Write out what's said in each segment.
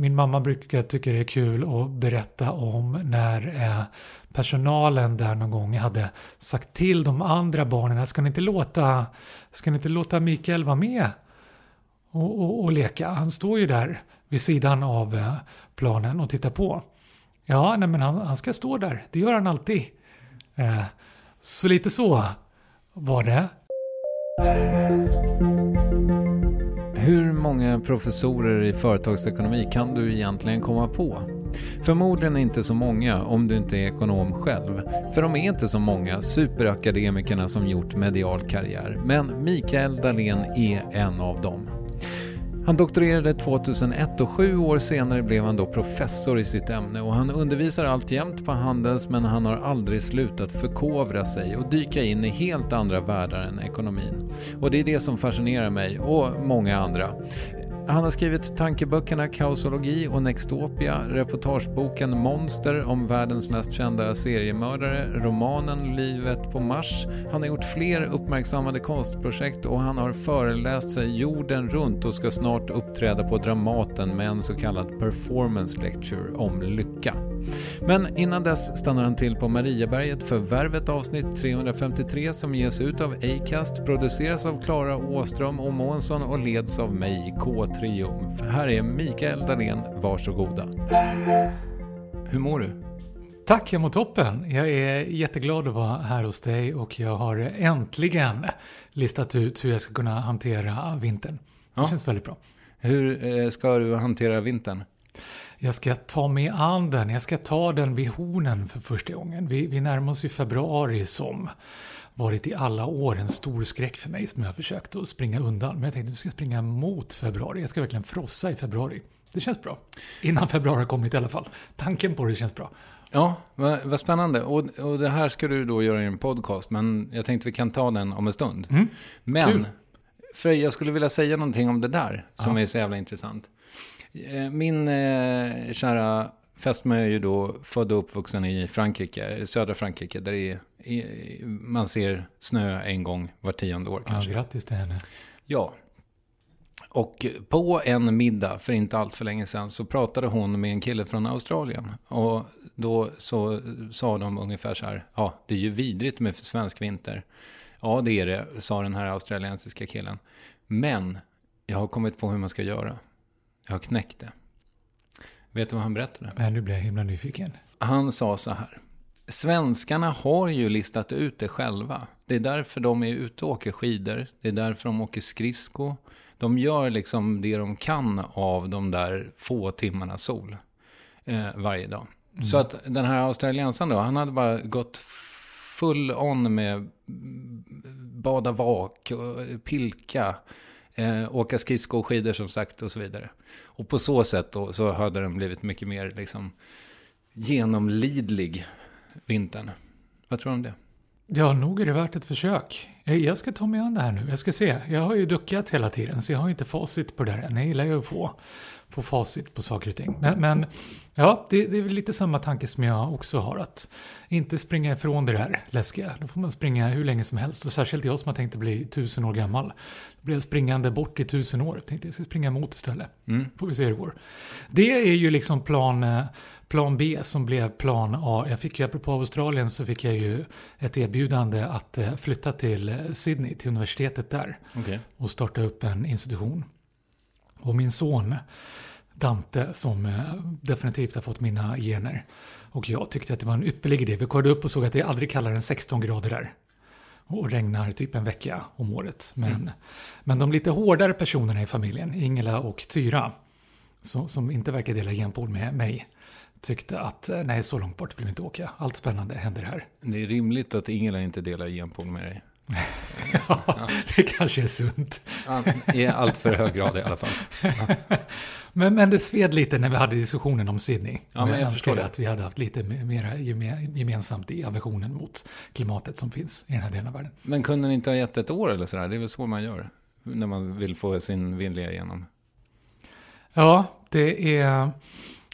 Min mamma brukar tycka det är kul att berätta om när eh, personalen där någon gång hade sagt till de andra barnen ska ni inte låta, ska ni inte låta Mikael vara med och, och, och leka? Han står ju där vid sidan av eh, planen och tittar på. Ja, nej men han, han ska stå där. Det gör han alltid. Eh, så lite så var det. Hur många professorer i företagsekonomi kan du egentligen komma på? Förmodligen inte så många om du inte är ekonom själv. För de är inte så många superakademikerna som gjort medial karriär. Men Mikael Dahlén är en av dem. Han doktorerade 2001 och sju år senare blev han då professor i sitt ämne och han undervisar alltjämt på Handels men han har aldrig slutat förkovra sig och dyka in i helt andra världar än ekonomin. Och det är det som fascinerar mig och många andra. Han har skrivit tankeböckerna Kausologi och Nextopia, reportageboken Monster om världens mest kända seriemördare, romanen Livet på Mars. Han har gjort fler uppmärksammade konstprojekt och han har föreläst sig jorden runt och ska snart uppträda på Dramaten med en så kallad performance lecture om lycka. Men innan dess stannar han till på Mariaberget för Värvet avsnitt 353 som ges ut av Acast, produceras av Klara Åström och Månsson och leds av mig, KT Triumf. Här är Mikael Dahlén, varsågoda. Hur mår du? Tack, jag mår toppen. Jag är jätteglad att vara här hos dig och jag har äntligen listat ut hur jag ska kunna hantera vintern. Det ja. känns väldigt bra. Hur eh, ska du hantera vintern? Jag ska ta mig an den, jag ska ta den vid hornen för första gången. Vi, vi närmar oss ju februari som varit i alla år en stor skräck för mig som jag har försökt att springa undan. Men jag tänkte att jag ska springa mot februari. Jag ska verkligen frossa i februari. Det känns bra. Innan februari har kommit i alla fall. Tanken på det känns bra. Ja, vad, vad spännande. Och, och det här ska du då göra i en podcast, men jag tänkte vi kan ta den om en stund. Mm. Men, Kul. för jag skulle vilja säga någonting om det där som ja. är så jävla intressant. Eh, min eh, kära Fästmö är ju då född och uppvuxen i Frankrike, södra Frankrike, där det är, man ser snö en gång var tionde år kanske. Ja, grattis till henne. Ja. Och på en middag för inte allt för länge sedan så pratade hon med en kille från Australien. Och då så sa de ungefär så här, ja det är ju vidrigt med svensk vinter. Ja det är det, sa den här australiensiska killen. Men jag har kommit på hur man ska göra. Jag har knäckt det. Vet du vad han berättade? Men nu blir jag himla nyfiken. Han sa så här. Svenskarna har ju listat ut det själva. Det är därför de är ute och åker skidor. Det är därför de åker skridsko. De gör liksom det de kan av de där få timmarna sol eh, varje dag. Mm. Så att den här australiensaren då, han hade bara gått full on med bada vak, och pilka, eh, åka skridskor och skidor som sagt och så vidare. Och på så sätt då så hade den blivit mycket mer liksom genomlidlig vintern. Vad tror du om det? Ja, nog är det värt ett försök. Eh, jag ska ta mig an det här nu. Jag ska se. Jag har ju duckat hela tiden, så jag har inte facit på det här än. Jag gillar ju att få, få facit på saker och ting. Men, men ja, det, det, är väl lite samma tanke som jag också har. Att inte springa ifrån det där läskiga. Då får man springa hur länge som helst. Och särskilt jag som har tänkt att bli tusen år gammal. Då blir jag springande bort i tusen år. Jag tänkte jag ska springa mot istället. Mm. Får vi se hur det går. Det är ju liksom plan, eh, plan B som blev plan A. Jag fick ju, apropå Australien, så fick jag ju ett erbjudande att eh, flytta till eh, Sydney, till universitetet där. Okay. Och starta upp en institution. Och min son Dante som eh, definitivt har fått mina gener. Och jag tyckte att det var en ypperlig idé. Vi kollade upp och såg att det är aldrig kallare än 16 grader där. Och regnar typ en vecka om året. Men, mm. men de lite hårdare personerna i familjen, Ingela och Tyra, som, som inte verkar dela genpool med mig, tyckte att eh, nej, så långt bort vill vi inte åka. Allt spännande händer här. Det är rimligt att Ingela inte delar genpool med dig. Ja, ja, det kanske är sunt. I allt för hög grad i alla fall. Ja. men, men det sved lite när vi hade diskussionen om Sydney. Ja, men jag, jag förstår att vi hade haft lite mer gemensamt i aversionen mot klimatet som finns i den här delen av världen. Men kunde ni inte ha gett ett år eller sådär? Det är väl så man gör när man vill få sin vilja igenom. Ja, det är...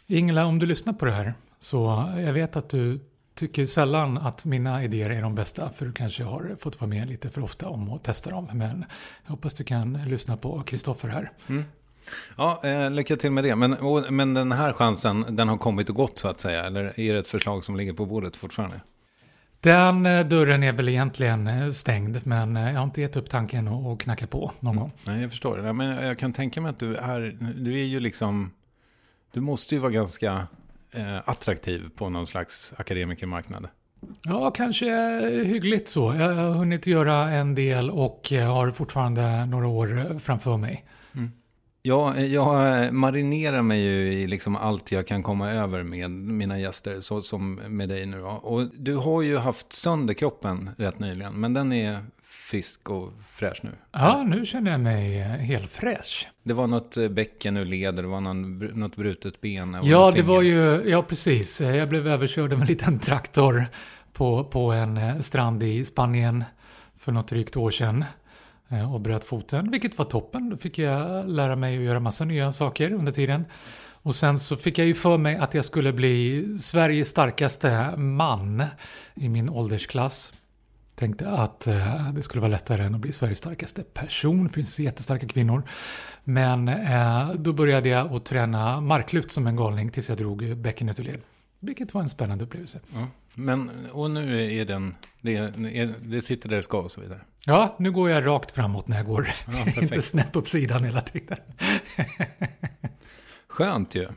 Ingela, om du lyssnar på det här, så jag vet att du tycker sällan att mina idéer är de bästa, för du kanske har fått vara med lite för ofta om att testa dem. Men jag hoppas du kan lyssna på Kristoffer här. Mm. Ja, eh, lycka till med det. Men, och, men den här chansen, den har kommit och gått så att säga? Eller är det ett förslag som ligger på bordet fortfarande? Den eh, dörren är väl egentligen eh, stängd, men jag har inte gett upp tanken att knacka på någon gång. Nej, jag förstår. Men jag kan tänka mig att du är, du är ju liksom, du måste ju vara ganska attraktiv på någon slags akademikermarknad? Ja, kanske hyggligt så. Jag har hunnit göra en del och har fortfarande några år framför mig. Mm. Ja, jag marinerar mig ju i liksom allt jag kan komma över med mina gäster, så som med dig nu. Och du har ju haft sönder kroppen rätt nyligen, men den är frisk och fräsch nu? Ja, nu känner jag mig eh, helt fräsch. Det var något eh, bäcken ur leder, det var någon, något brutet ben? Ja, det var ju, ja precis. Jag blev överkörd av en liten traktor på, på en eh, strand i Spanien för något drygt år sedan och bröt foten, vilket var toppen. Då fick jag lära mig att göra massa nya saker under tiden. Och sen så fick jag ju för mig att jag skulle bli Sveriges starkaste man i min åldersklass. Tänkte att eh, det skulle vara lättare än att bli Sveriges starkaste person. Det finns jättestarka kvinnor. Men eh, då började jag att träna marklyft som en galning tills jag drog bäckenet ur led. Vilket var en spännande upplevelse. Ja, men, och nu är den, det, är, det sitter där det ska och så vidare. Ja, nu går jag rakt framåt när jag går. Ja, inte snett åt sidan hela tiden. Skönt ju.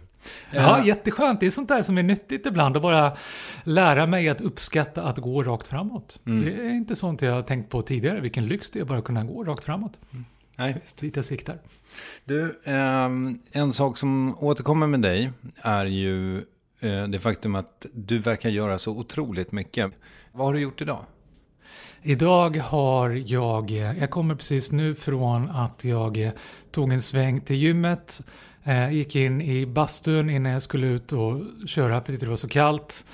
Ja, jätteskönt. Det är sånt där som är nyttigt ibland. Att bara lära mig att uppskatta att gå rakt framåt. Mm. Det är inte sånt jag har tänkt på tidigare. Vilken lyx det är att bara kunna gå rakt framåt. Mm. Nej. Visst, jag siktar. Du, eh, en sak som återkommer med dig är ju eh, det faktum att du verkar göra så otroligt mycket. Vad har du gjort idag? Idag har jag, jag kommer precis nu från att jag tog en sväng till gymmet Eh, gick in i bastun innan jag skulle ut och köra för det var så kallt.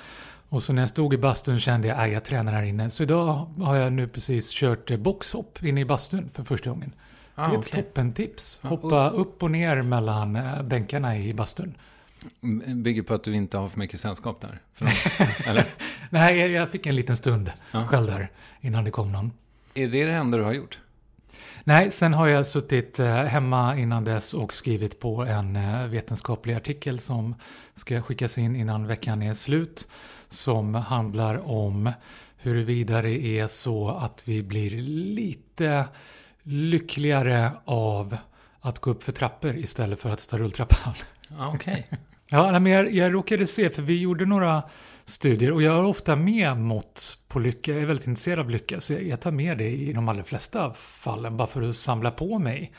Och så när jag stod i bastun kände jag att jag tränar här inne. Så idag har jag nu precis kört eh, boxhopp inne i bastun för första gången. Ah, det är ett okay. toppentips. Hoppa upp och ner mellan eh, bänkarna i bastun. Mm, Bygger på att du inte har för mycket sällskap där? Eller? Nej, jag- jag fick en liten stund Ja. själv där innan det kom någon. Är det det enda du har gjort? Nej, sen har jag suttit eh, hemma innan dess och skrivit på en eh, vetenskaplig artikel som ska skickas in innan veckan är slut. Som handlar om huruvida det är så att vi blir lite lyckligare av att gå upp för trappor istället för att ta rulltrappan. Okej. Ja, men jag, jag råkade se, för vi gjorde några studier och jag har ofta med mått på lycka. Jag är väldigt intresserad av lycka, så jag, jag tar med det i de allra flesta fallen bara för att samla på mig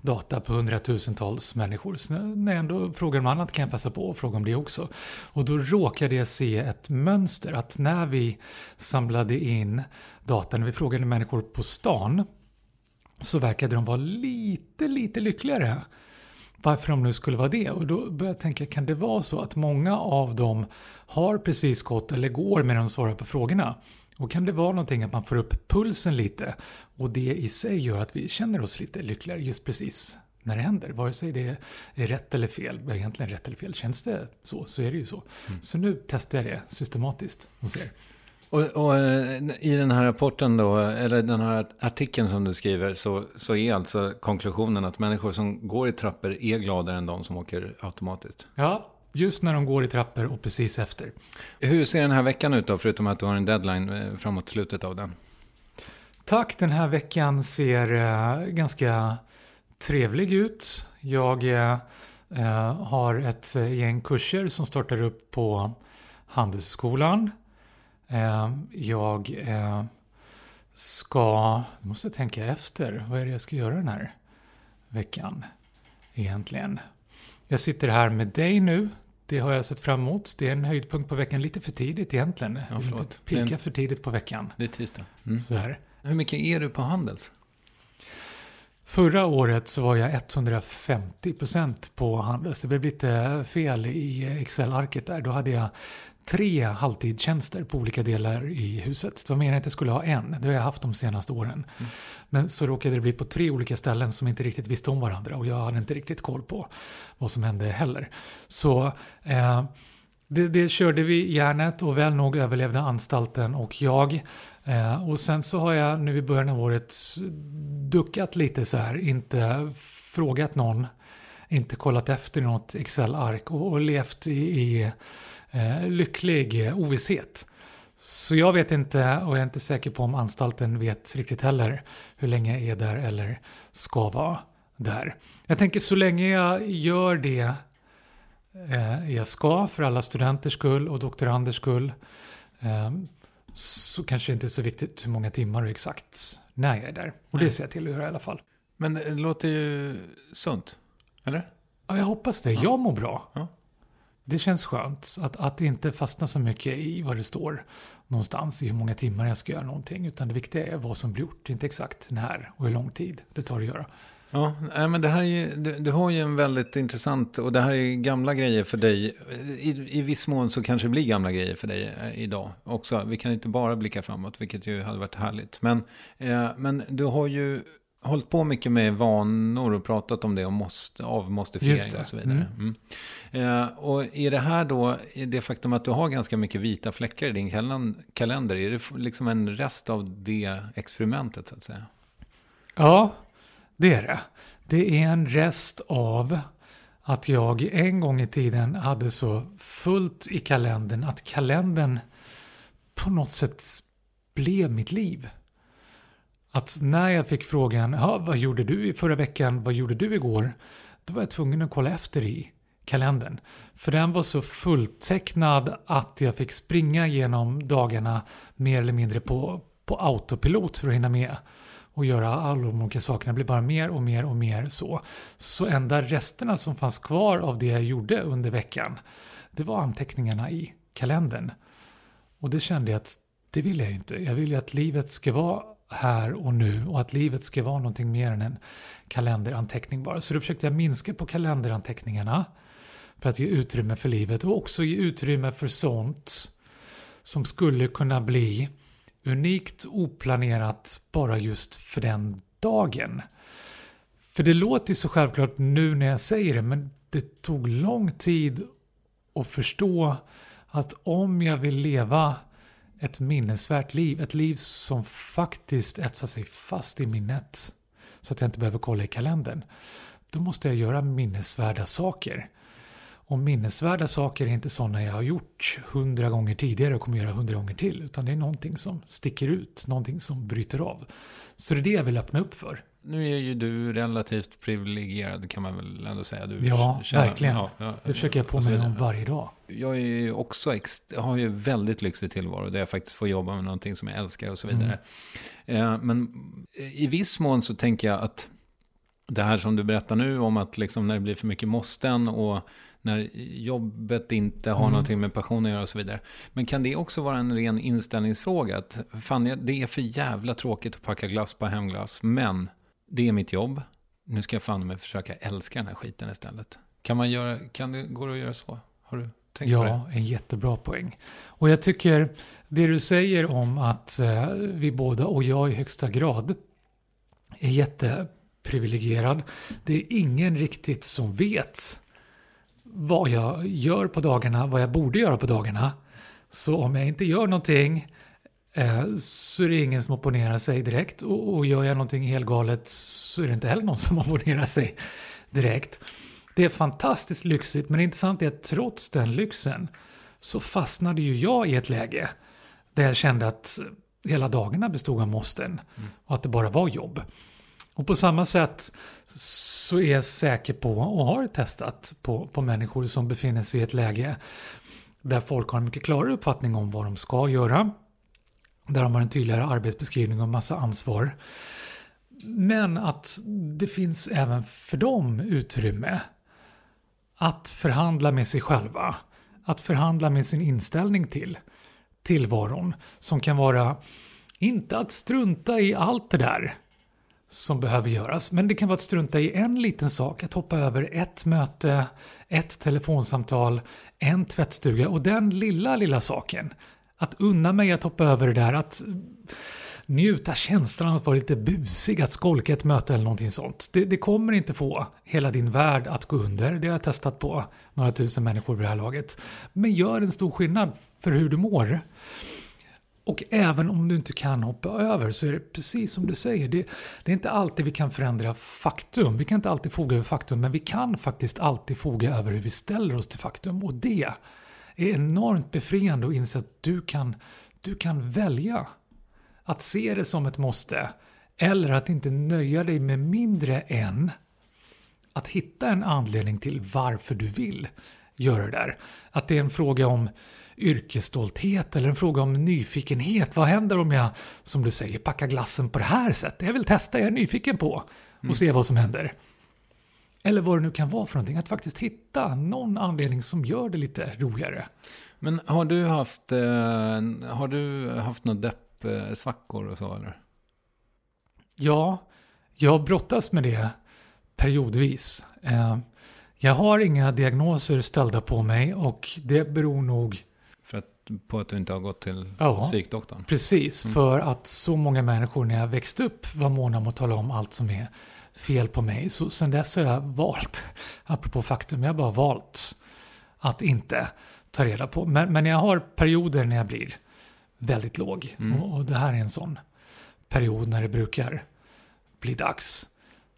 data på hundratusentals människor. Så när jag ändå frågar om annat kan jag passa på att fråga om det också. Och då råkade jag se ett mönster, att när vi samlade in data, när vi frågade människor på stan, så verkade de vara lite, lite lyckligare varför de nu skulle vara det. Och då började jag tänka, kan det vara så att många av dem har precis gått eller går med de svarar på frågorna? Och kan det vara någonting att man får upp pulsen lite och det i sig gör att vi känner oss lite lyckligare just precis när det händer. Vare sig det är rätt eller fel, egentligen rätt eller fel, känns det så så är det ju så. Så nu testar jag det systematiskt och ser. Och, och eh, i den här rapporten då, eller den här artikeln som du skriver, så, så är alltså konklusionen att människor som går i trappor är gladare än de som åker automatiskt. Ja, just när de går i trappor och precis efter. Hur ser den här veckan ut då, förutom att du har en deadline eh, framåt slutet av den? Tack, den här veckan ser eh, ganska trevlig ut. Jag har ett gäng kurser som startar upp på Handelshögskolan. Eh, jag eh, ska, nu måste jag tänka efter, vad är det jag ska göra den här veckan egentligen? Jag sitter här med dig nu. Det har jag sett fram emot. Det är en höjdpunkt på veckan. Lite för tidigt egentligen. Vill förlåt. pika Men- för tidigt på veckan. Det är tisdag. Mm. Så här. Hur mycket är du på Handels? Förra året så var jag 150% på Handels. Det blev lite fel i Excel-arket där. Då hade jag tre halvtidstjänster på olika delar i huset. Det var meningen att jag skulle ha en. Det har jag haft de senaste åren. Men så råkade det bli på tre olika ställen som inte riktigt visste om varandra och jag hade inte riktigt koll på vad som hände heller. Så eh, det, det körde vi järnet och väl nog överlevde anstalten och jag. Eh, och sen så har jag nu i början av året duckat lite så här, inte frågat någon, inte kollat efter något Excel-ark och, och levt i, i eh, lycklig eh, ovisshet. Så jag vet inte och jag är inte säker på om anstalten vet riktigt heller hur länge jag är där eller ska vara där. Jag tänker så länge jag gör det eh, jag ska för alla studenters skull och doktoranders skull eh, så kanske det inte är så viktigt hur många timmar och exakt när jag är där. Och det ser jag till att göra i alla fall. Men det låter ju sunt. Eller? Ja, jag hoppas det. Jag mår bra. Ja. Det känns skönt att, att inte fastna så mycket i vad det står någonstans i hur många timmar jag ska göra någonting. Utan det viktiga är vad som blir gjort, inte exakt när och hur lång tid det tar att göra. Ja, men det här är ju, du, du har ju en väldigt intressant, och det här är gamla grejer för dig. I, I viss mån så kanske det blir gamla grejer för dig eh, idag också. Vi kan inte bara blicka framåt, vilket ju hade varit härligt. Men, eh, men du har ju hållit på mycket med vanor och pratat om det och måste, avmåstifiering och så vidare. Mm. Eh, och är det här då, det faktum att du har ganska mycket vita fläckar i din kalen- kalender, är det liksom en rest av det experimentet så att säga? Ja, det är det. Det är en rest av att jag en gång i tiden hade så fullt i kalendern att kalendern på något sätt blev mitt liv. Att när jag fick frågan, "Ja, vad gjorde du i förra veckan, vad gjorde du igår? Då var jag tvungen att kolla efter i kalendern. För den var så fulltecknad att jag fick springa genom dagarna mer eller mindre på, på autopilot för att hinna med och göra alla de olika sakerna. Det blev bara mer och mer och mer så. Så enda resterna som fanns kvar av det jag gjorde under veckan, det var anteckningarna i kalendern. Och det kände jag att det vill jag ju inte. Jag vill ju att livet ska vara här och nu och att livet ska vara någonting mer än en kalenderanteckning bara. Så då försökte jag minska på kalenderanteckningarna för att ge utrymme för livet och också ge utrymme för sånt som skulle kunna bli unikt oplanerat bara just för den dagen. För det låter ju så självklart nu när jag säger det men det tog lång tid att förstå att om jag vill leva ett minnesvärt liv, ett liv som faktiskt etsar sig fast i minnet så att jag inte behöver kolla i kalendern, då måste jag göra minnesvärda saker. Och minnesvärda saker är inte sådana jag har gjort hundra gånger tidigare och kommer göra hundra gånger till. Utan det är någonting som sticker ut, någonting som bryter av. Så det är det jag vill öppna upp för. Nu är ju du relativt privilegierad kan man väl ändå säga. Du ja, tjänar, verkligen. Ja, ja, det försöker jag påminna om varje dag. Jag är ju också har ju väldigt lyxig tillvaro där jag faktiskt får jobba med någonting som jag älskar och så vidare. Mm. Eh, men i viss mån så tänker jag att det här som du berättar nu om att liksom när det blir för mycket måsten och när jobbet inte har mm. någonting med passion att göra och så vidare. Men kan det också vara en ren inställningsfråga? Att fan, det är för jävla tråkigt att packa glass på hemglass, men det är mitt jobb. Nu ska jag fan med försöka älska den här skiten istället. Kan man göra, kan det, går det att göra så? Har du tänkt ja, på det? Ja, en jättebra poäng. Och jag tycker det du säger om att eh, vi båda och jag i högsta grad är jätteprivilegierad. Det är ingen riktigt som vet vad jag gör på dagarna, vad jag borde göra på dagarna. Så om jag inte gör någonting eh, så är det ingen som opponerar sig direkt. Och, och gör jag någonting helt galet så är det inte heller någon som opponerar sig direkt. Det är fantastiskt lyxigt men det intressanta är att trots den lyxen så fastnade ju jag i ett läge där jag kände att hela dagarna bestod av måsten mm. och att det bara var jobb. Och på samma sätt så är jag säker på och har testat på, på människor som befinner sig i ett läge där folk har en mycket klarare uppfattning om vad de ska göra. Där de har en tydligare arbetsbeskrivning och massa ansvar. Men att det finns även för dem utrymme att förhandla med sig själva. Att förhandla med sin inställning till tillvaron. Som kan vara, inte att strunta i allt det där som behöver göras. Men det kan vara att strunta i en liten sak, att hoppa över ett möte, ett telefonsamtal, en tvättstuga och den lilla, lilla saken. Att unna mig att hoppa över det där, att njuta känslan av att vara lite busig, att skolka ett möte eller någonting sånt. Det, det, kommer inte få hela din värld att gå under. Det har jag testat på några tusen människor vid det här laget. Men gör en stor skillnad för hur du mår. Och även om du inte kan hoppa över så är det precis som du säger. Det, det, är inte alltid vi kan förändra faktum. Vi kan inte alltid foga över faktum. Men vi kan faktiskt alltid foga över hur vi ställer oss till faktum. Och det är enormt befriande att inse att du kan, du kan välja. Att se det som ett måste. Eller att inte nöja dig med mindre än att hitta en anledning till varför du vill göra det där. Att det är en fråga om yrkesstolthet eller en fråga om nyfikenhet. Vad händer om jag, som du säger, packar glassen på det här sättet? Jag vill testa, jag är nyfiken på och mm. se vad som händer. Eller vad det nu kan vara för någonting. Att faktiskt hitta någon anledning som gör det lite roligare. Men har du haft, eh, har du haft några deppsvackor och så eller? Ja, jag brottas med det periodvis. Eh, jag har inga diagnoser ställda på mig och det beror nog för att, på att du inte har gått till ja, psykdoktorn? Precis, mm. för att så många människor när jag växte upp var måna om att tala om allt som är fel på mig. Så sen dess har jag valt, apropå faktum, jag har bara valt att inte ta reda på. Men, men jag har perioder när jag blir väldigt låg. Mm. Och, och det här är en sån period när det brukar bli dags.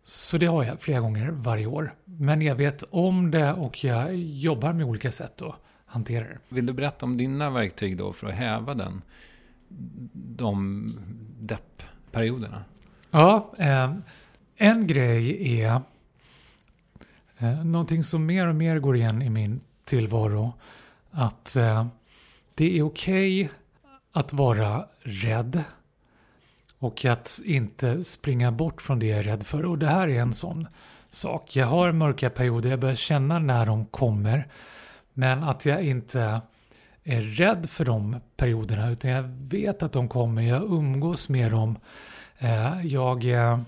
Så det har jag flera gånger varje år. Men jag vet om det och jag jobbar med olika sätt att hantera det. Vill du berätta om dina verktyg då för att häva den, de deppperioderna? Ja, eh, en grej är eh, någonting som mer och mer går igen i min tillvaro. Att eh, det är okej okay att vara rädd och att inte springa bort från det jag är rädd för. Och det här är en sån sak. Jag har mörka perioder, jag börjar känna när de kommer. Men att jag inte är rädd för de perioderna utan jag vet att de kommer. Jag umgås med dem. Eh, jag eh,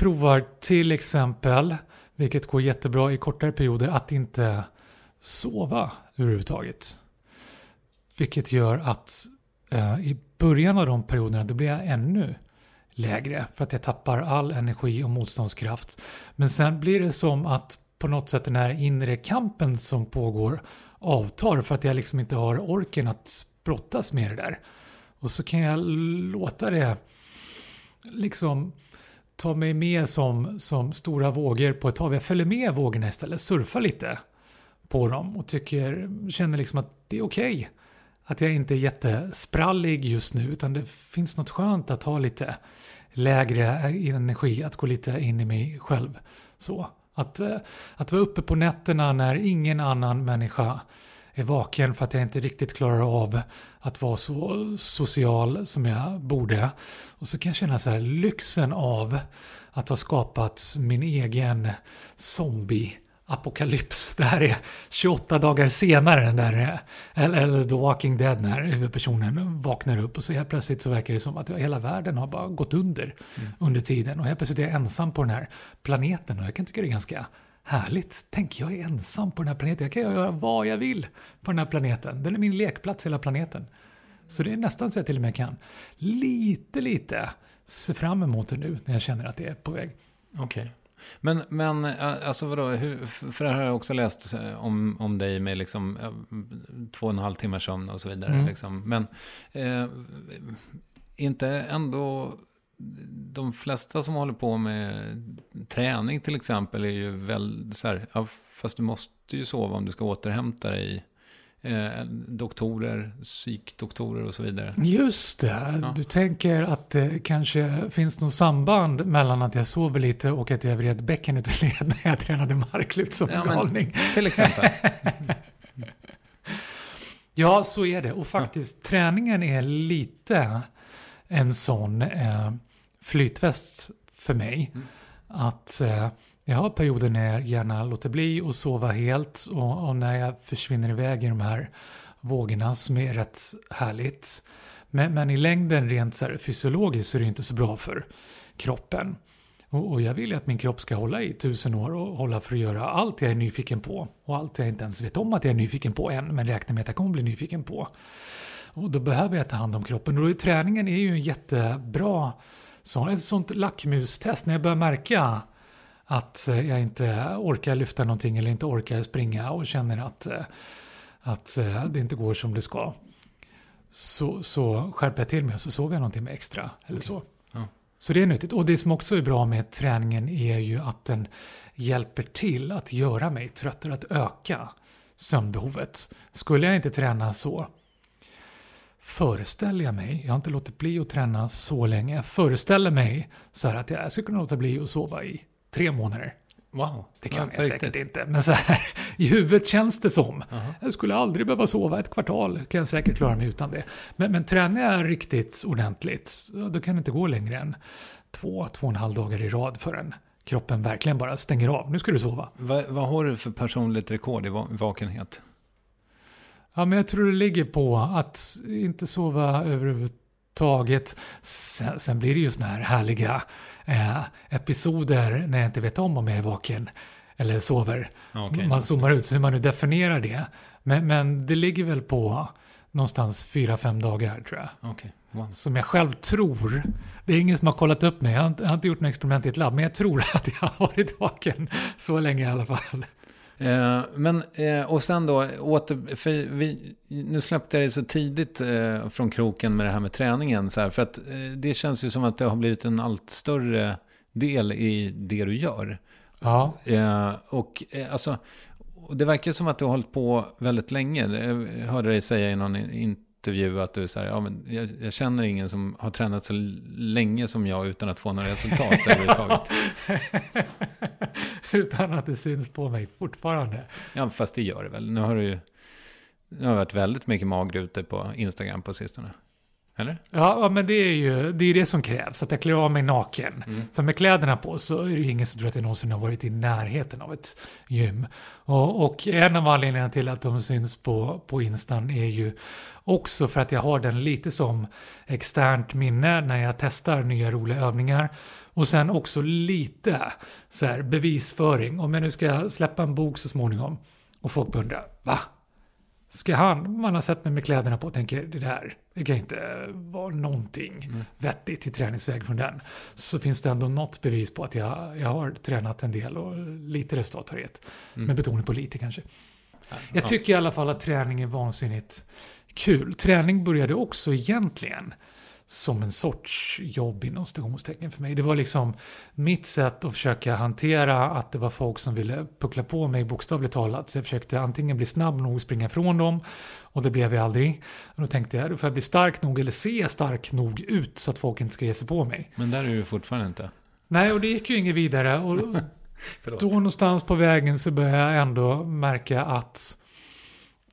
provar till exempel, vilket går jättebra i kortare perioder, att inte sova överhuvudtaget. Vilket gör att eh, i början av de perioderna då blir jag ännu lägre för att jag tappar all energi och motståndskraft. Men sen blir det som att på något sätt den här inre kampen som pågår avtar för att jag liksom inte har orken att brottas med det där. Och så kan jag låta det liksom ta mig med som, som stora vågor på ett hav. Jag följer med vågorna istället, surfar lite på dem och tycker, känner liksom att det är okej. Okay. Att jag inte är jättesprallig just nu utan det finns något skönt att ha lite lägre energi, att gå lite in i mig själv. Så. Att, eh, att vara uppe på nätterna när ingen annan människa är vaken för att jag inte riktigt klarar av att vara så social som jag borde. Och så kan jag känna så här lyxen av att ha skapat min egen zombie apokalyps. Det här är 28 dagar senare den där, eller The Walking Dead när huvudpersonen vaknar upp och så helt plötsligt så verkar det som att hela världen har bara gått under mm. under tiden och helt plötsligt är jag ensam på den här planeten och jag kan tycka det är ganska Härligt! Tänk, jag är ensam på den här planeten. Jag kan göra vad jag vill på den här planeten. Den är min lekplats, hela planeten. Så det är nästan så jag till och med kan lite, lite se fram emot det nu när jag känner att det är på väg. Okej. Okay. Men, men alltså vadå, hur, för det här har jag också läst om, om dig med liksom två och en halv timmars sömn och så vidare. Mm. Liksom. Men eh, inte ändå de flesta som håller på med träning till exempel är ju väl så här, ja, fast du måste ju sova om du ska återhämta dig. Eh, doktorer, psykdoktorer och så vidare. Just det, ja. du tänker att det kanske finns något samband mellan att jag sover lite och att jag vred bäckenet ur led när jag tränade marklyft som ja, galning. Till exempel. ja, så är det. Och faktiskt, ja. träningen är lite en sån eh, flytväst för mig. Mm. Att eh, jag har perioder när jag gärna låter bli att sova helt och, och, när jag försvinner iväg i de här vågorna som är rätt härligt. Men, men i längden rent så här, fysiologiskt så är det inte så bra för kroppen. Och, och jag vill ju att min kropp ska hålla i tusen år och hålla för att göra allt jag är nyfiken på. Och allt jag inte ens vet om att jag är nyfiken på än, men räknar med att jag kommer bli nyfiken på. Och då behöver jag ta hand om kroppen. Och träningen är ju en jättebra så ett sånt lackmustest när jag börjar märka att eh, jag inte orkar lyfta någonting eller inte orkar springa och känner att, eh, att eh, det inte går som det ska. Så, så skärper jag till mig och så sover jag någonting med extra. Eller så. Ja. så det är nyttigt. Och det som också är bra med träningen är ju att den hjälper till att göra mig tröttare, att öka sömnbehovet. Skulle jag inte träna så föreställer jag mig, jag har inte låtit bli att träna så länge, jag föreställer mig så här att jag skulle kunna låta bli att sova i tre månader. Wow, det kan jag säkert inte. Men så här, i huvudet känns det som. Uh -huh. Jag skulle aldrig behöva sova ett kvartal. Kan jag säkert klara mig utan det. Men, men tränar jag riktigt ordentligt, då kan det inte gå längre än två, två och en halv dagar i rad förrän kroppen verkligen bara stänger av. Nu ska du sova. Va, vad har du för personligt rekord i vakenhet? Ja, men jag tror det ligger på att inte sova överhuvudtaget. Sen, sen blir det ju såna här härliga eh, episoder när jag inte vet om om jag är vaken eller sover. Okay, man zoomar ut, så hur man nu definierar det. Men, men det ligger väl på någonstans 4-5 dagar tror jag. Okay. Wow. Som jag själv tror. Det är ingen som har kollat upp mig. Jag har, inte, jag har inte gjort något experiment i ett labb. Men jag tror att jag har varit vaken så länge i alla fall. Eh, men, eh, och sen då, åter, för vi, nu släppte jag det så tidigt eh, från kroken med det här med träningen. Så här, för att eh, det känns ju som att det har blivit en allt större del i det du gör. Ja. Eh, och alltså, det verkar som att du har hållit på väldigt länge. Jag hörde dig säga i någon intervju att du säger, ja men jag, jag, känner ingen som har tränat så länge som jag utan att få några resultat överhuvudtaget. utan att det syns på mig fortfarande. Ja, fast det gör det väl. Nu har du ju, nu har varit väldigt mycket magrutor på Instagram på sistone. Eller? Ja, men det är ju det, är det som krävs, att jag klär av mig naken. Mm. För med kläderna på så är det ingen som tror att jag någonsin har varit i närheten av ett gym. Och, och en av anledningarna till att de syns på, på Instan är ju också för att jag har den lite som externt minne när jag testar nya roliga övningar. Och sen också lite så här bevisföring. Om jag nu ska släppa en bok så småningom och folk undrar, va? Ska han, man har sett mig med kläderna på tänker det där, det kan inte vara någonting mm. vettigt i träningsväg från den. Så finns det ändå något bevis på att jag, jag har tränat en del och lite resultat har gett. Mm. Med betoning på lite kanske. Jag tycker i alla fall att träning är vansinnigt kul. Träning började också egentligen som en sorts jobb inom stationstecken för mig. Det var liksom mitt sätt att försöka hantera att det var folk som ville puckla på mig bokstavligt talat. Så jag försökte antingen bli snabb nog och springa ifrån dem och det blev jag aldrig. Och då tänkte jag, då får jag bli stark nog eller se stark nog ut så att folk inte ska ge sig på mig. Men där är du fortfarande inte. Nej, och det gick ju inget vidare. Och då någonstans på vägen så började jag ändå märka att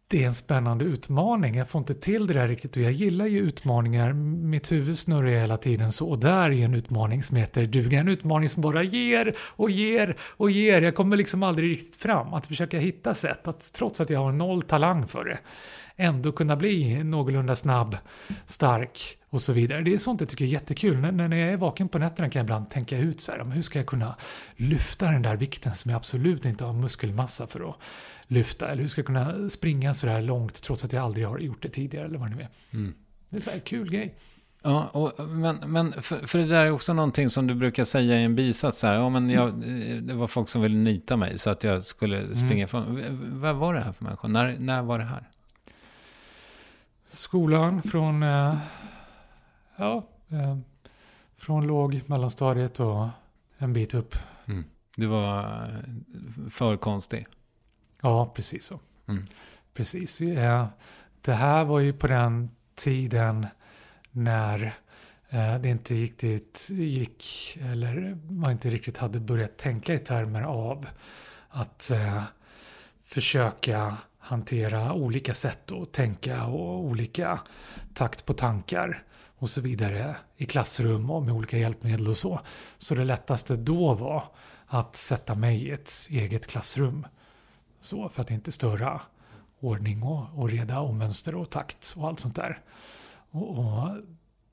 det är en spännande utmaning. Jag får inte till det där riktigt och jag gillar ju utmaningar. Mitt huvud snurrar hela tiden så. Och där är en utmaning som heter duga. En utmaning som bara ger och ger och ger. Jag kommer liksom aldrig riktigt fram. Att försöka hitta sätt att trots att jag har noll talang för det ändå kunna bli någorlunda snabb, stark och så vidare. Det är sånt jag tycker är jättekul. När, när jag är vaken på nätterna kan jag ibland tänka ut så här, hur ska jag kunna lyfta den där vikten som jag absolut inte har muskelmassa för att lyfta? Eller hur ska jag kunna springa så där långt trots att jag aldrig har gjort det tidigare eller vad det nu är. Mm. Det är så här kul grej. Ja, och, men, men för, för, det där är också någonting som du brukar säga i en bisats. Här, ja, men jag, det var folk som ville nita mig så att jag skulle mm. springa ifrån. Mm. Vad var det här för människor? När, när var det här? Skolan från, eh, ja, eh, från låg, mellanstadiet och en bit upp. Mm. Du var eh, för konstig? Ja, precis så. Mm. Precis. Det här var ju på den tiden när det inte riktigt gick, eller man inte riktigt hade börjat tänka i termer av att försöka hantera olika sätt att tänka och olika takt på tankar och så vidare i klassrum och med olika hjälpmedel och så. Så det lättaste då var att sätta mig i ett eget klassrum. Så för att inte störa ordning och, och reda och mönster och takt och allt sånt där. Och, och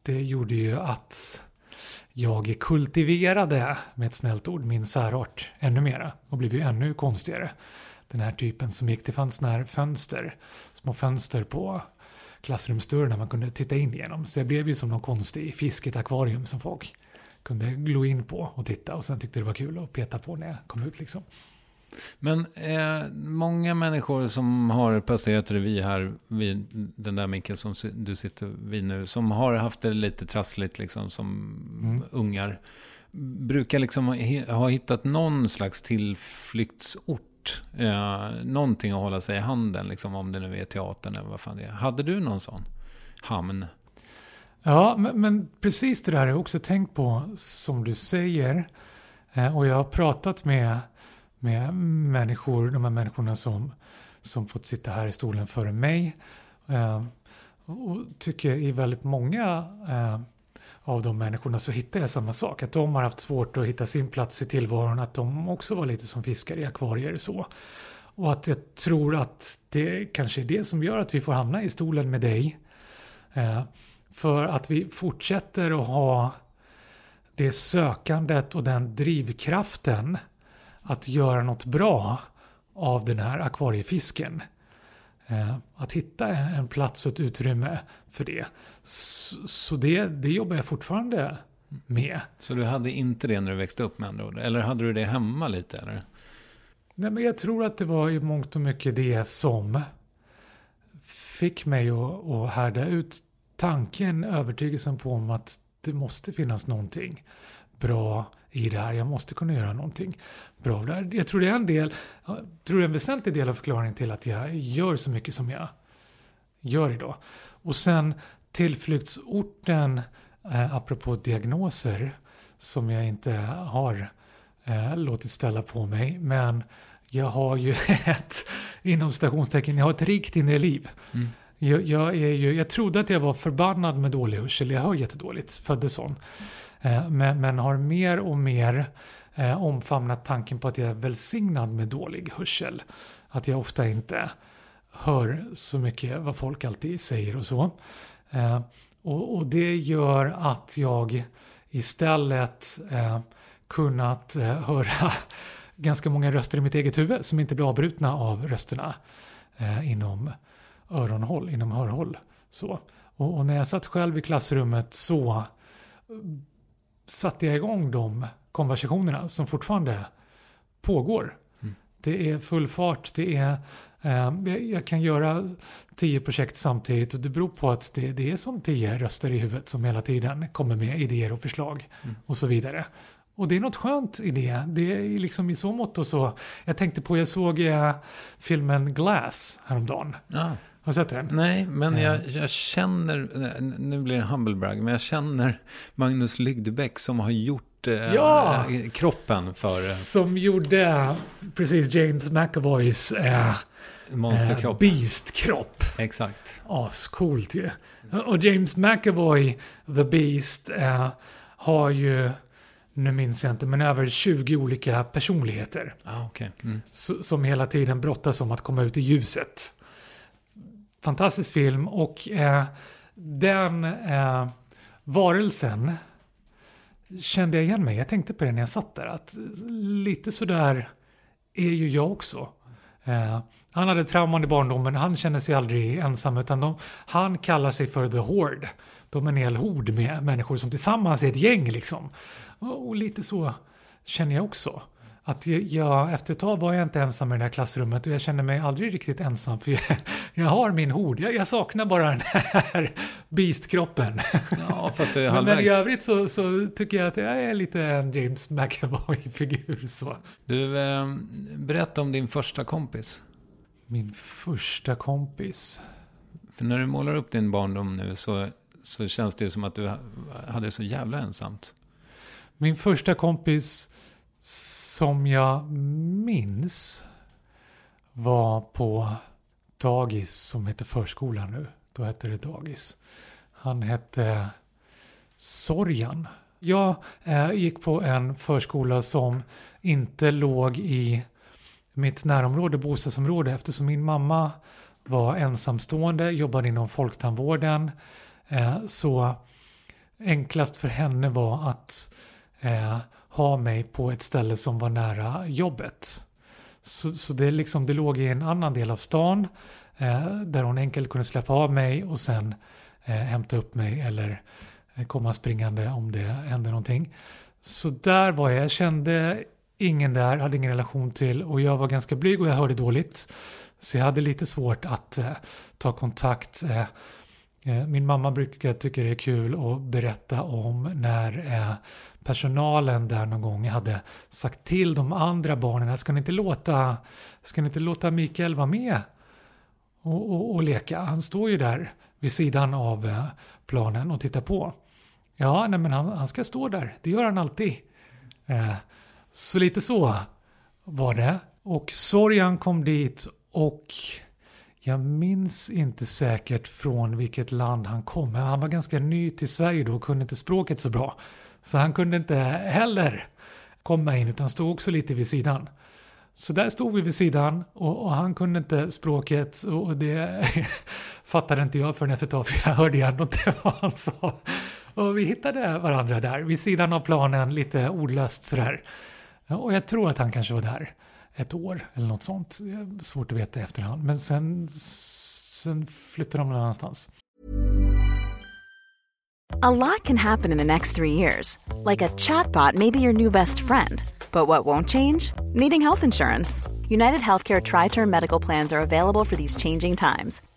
det gjorde ju att jag kultiverade, med ett snällt ord, min särart ännu mera och blev ju ännu konstigare den här typen som gick. Det fanns sådana här fönster, små fönster på klassrumsdörrarna man kunde titta in genom. Så jag blev ju som någon konstig fisk i ett akvarium som folk kunde glo in på och titta och sen tyckte det var kul att peta på när jag kom ut liksom. Men eh, många människor som har passerat revy här vid den där micken som du sitter vid nu, som har haft det lite trassligt liksom som mm. ungar, brukar liksom ha hittat någon slags tillflyktsort Eh, någonting att hålla sig i handen, liksom, om det nu är teatern eller vad fan det är. Hade du någon sån hamn? Ja, men, men precis det där har jag också tänkt på, som du säger. Eh, och jag har pratat med, med människor, de här människorna som, som fått sitta här i stolen före mig. Eh, och tycker i väldigt många eh, av de människorna så hittar jag samma sak. Att de har haft svårt att hitta sin plats i tillvaron. Att de också var lite som fiskar i akvarier så. Och att jag tror att det kanske är det som gör att vi får hamna i stolen med dig. Eh, för att vi fortsätter att ha det sökandet och den drivkraften att göra något bra av den här akvariefisken. Eh, att hitta en plats och ett utrymme för det. Så det, det jobbar jag fortfarande med. Så du hade inte det när du växte upp med andra ord? Eller hade du det hemma lite? Eller? Nej, men jag tror att det var i mångt och mycket det som fick mig att, att härda ut tanken, övertygelsen på om att det måste finnas någonting bra i det här. Jag måste kunna göra någonting bra av det här. Jag tror det är en del, jag tror det är en väsentlig del av förklaringen till att jag gör så mycket som jag gör idag. Och sen tillflyktsorten, eh, apropå diagnoser, som jag inte har eh, låtit ställa på mig. Men jag har ju ett, inom stationstecken, jag har ett rikt inre liv. Mm. Jag, jag, är ju, jag trodde att jag var förbannad med dålig hörsel, jag hör jättedåligt, föddes sån. Eh, men, men, har mer och mer eh, omfamnat tanken på att jag är välsignad med dålig hörsel. Att jag ofta inte hör så mycket vad folk alltid säger och så. Eh, och, och, det gör att jag istället eh, kunnat eh, höra ganska många röster i mitt eget huvud som inte blir avbrutna av rösterna eh, inom öronhåll, inom hörhåll. Så. Och, och, när jag satt själv i klassrummet så satte jag igång de konversationerna som fortfarande pågår. Mm. Det är full fart, det är Ehm, jag kan göra tio projekt samtidigt och det beror på att det, det är som tio röster i huvudet som hela tiden kommer med idéer och förslag mm. och så vidare. Och det är något skönt i det. Det är liksom i så mått och så. Jag tänkte på, jag såg eh, filmen Glass häromdagen. Ja. Har du sett den? Nej, men jag, jag, känner, nu blir det en humble brag, men jag känner Magnus Lygdebäck som har gjort eh, ja! kroppen för... Som gjorde precis James McAvoys eh, Monsterkropp. Eh, Beast-kropp. Exakt. Ascoolt ju. Och James McAvoy, The Beast, eh, har ju, nu minns jag inte, men över 20 olika personligheter. Ah, okay. Mm. Som hela tiden brottas om att komma ut i ljuset. Fantastisk film och eh, den eh, varelsen kände jag igen mig. Jag tänkte på det när jag satt där. Att lite sådär är ju jag också. Eh, han hade trauman i barndomen, han känner sig aldrig ensam utan de, han kallar sig för The Horde. De är en hel hord med människor som tillsammans är ett gäng liksom. Och, och lite så känner jag också. Att jag, efter ett tag var jag inte ensam i det här klassrummet och jag känner mig aldrig riktigt ensam för jag, jag har min hord. Jag, jag, saknar bara den här beastkroppen. Ja, fast det är halvvägs. Men, i övrigt så, så, tycker jag att jag är lite en James McAvoy-figur. Du, eh, berätta om din första kompis. Min första kompis? För när du målar upp din barndom nu så, så känns det som att du hade så jävla ensamt. Min första kompis som jag minns var på dagis som heter förskola nu. Då hette det dagis. Han hette Sorjan. Jag eh, gick på en förskola som inte låg i mitt närområde, bostadsområde, eftersom min mamma var ensamstående, jobbade inom folktandvården. Eh, så enklast för henne var att eh, ha mig på ett ställe som var nära jobbet. Så, så det, liksom, det låg i en annan del av stan eh, där hon enkelt kunde släppa av mig och sen eh, hämta upp mig eller eh, komma springande om det hände någonting. Så där var jag, jag kände ingen där, hade ingen relation till och jag var ganska blyg och jag hörde dåligt. Så jag hade lite svårt att eh, ta kontakt. Eh Eh, min mamma brukar tycka det är kul att berätta om när eh, personalen där någon gång hade sagt till de andra barnen, ska ni inte låta, ska ni inte låta Mikael vara med och, och, och leka? Han står ju där vid sidan av eh, planen och tittar på. Ja, nej men han, han ska stå där, det gör han alltid. Så lite så var det. Och Sorjan kom dit och jag minns inte säkert från vilket land han kom. Men han var ganska ny till Sverige då och kunde inte språket så bra. Så han kunde inte heller komma in utan stod också lite vid sidan. Så där stod vi vid sidan och, och han kunde inte språket och det fattade inte jag förrän efter ett tag för jag hörde ändå inte vad han sa. Och vi hittade varandra där vid sidan av planen lite ordlöst sådär. Och jag tror att han kanske var där ett år eller något sånt. Svårt att veta i efterhand. Men sen, sen flyttar de någon annanstans. A lot can happen in the next three years. Like a chatbot maybe your new best friend. But what won't change? Needing health insurance. United Healthcare Tri-Term Medical Plans are available for these changing times.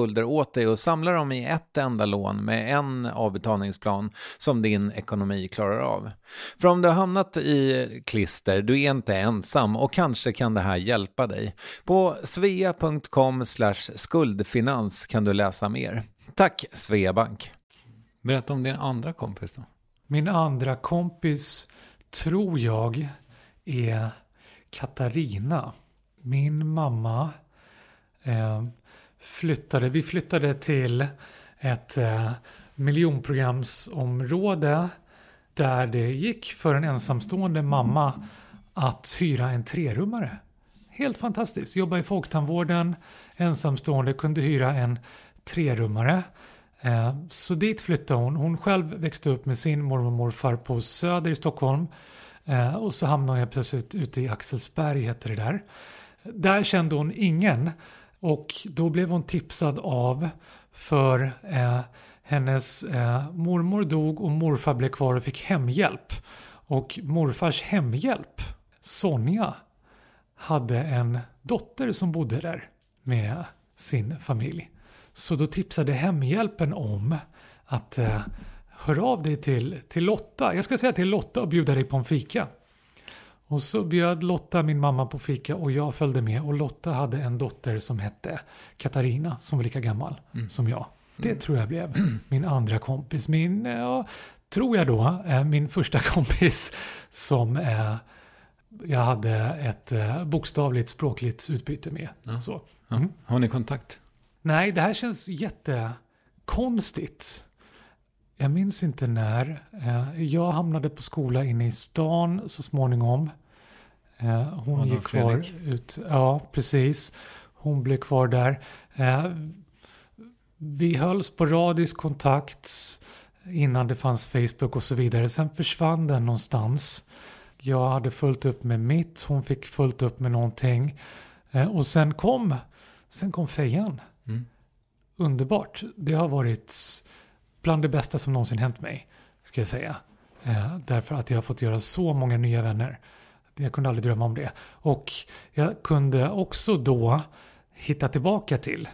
skulder åt dig och samla dem i ett enda lån med en avbetalningsplan som din ekonomi klarar av. För om du har hamnat i klister, du är inte ensam och kanske kan det här hjälpa dig. På svea.com skuldfinans kan du läsa mer. Tack Sveabank. Berätta om din andra kompis då. Min andra kompis tror jag är Katarina. Min mamma eh, flyttade. Vi flyttade till ett eh, miljonprogramsområde där det gick för en ensamstående mamma att hyra en trerummare. Helt fantastiskt. Jobba i folktandvården, ensamstående, kunde hyra en trerummare. Eh, så dit flyttade hon. Hon själv växte upp med sin mormor och morfar på Söder i Stockholm. Eh, och så hamnade hon plötsligt ute i Axelsberg, heter det där. Där kände hon ingen. Och då blev hon tipsad av för eh, hennes eh, mormor dog och morfar blev kvar och fick hemhjälp. Och morfars hemhjälp, Sonja, hade en dotter som bodde där med sin familj. Så då tipsade hemhjälpen om att eh, hör av dig till, till Lotta. Jag ska säga till Lotta och bjuda dig på en fika. Och så bjöd Lotta min mamma på fika och jag följde med och Lotta hade en dotter som hette Katarina som var lika gammal mm. som jag. Det mm. tror jag blev min andra kompis. Min, ja, tror jag då, min första kompis som eh, jag hade ett eh, bokstavligt språkligt utbyte med. Ja. Så. Mm. Ja. Har ni kontakt? Nej, det här känns jättekonstigt. Jag minns inte när. Eh, jag hamnade på skola inne i stan så småningom. Eh, hon gick kvar ut. Ja, precis. Hon blev kvar där. Eh, vi höll sporadisk kontakt innan det fanns Facebook och så vidare. Sen försvann den någonstans. Jag hade fullt upp med mitt, hon fick fullt upp med någonting. Och sen kom, sen kom fejan. Mm. Underbart. Det har varit bland det bästa som någonsin hänt mig, ska jag säga. Eh, därför att jag har fått göra så många nya vänner. Jag kunde aldrig drömma om det. Och jag kunde också då hitta tillbaka till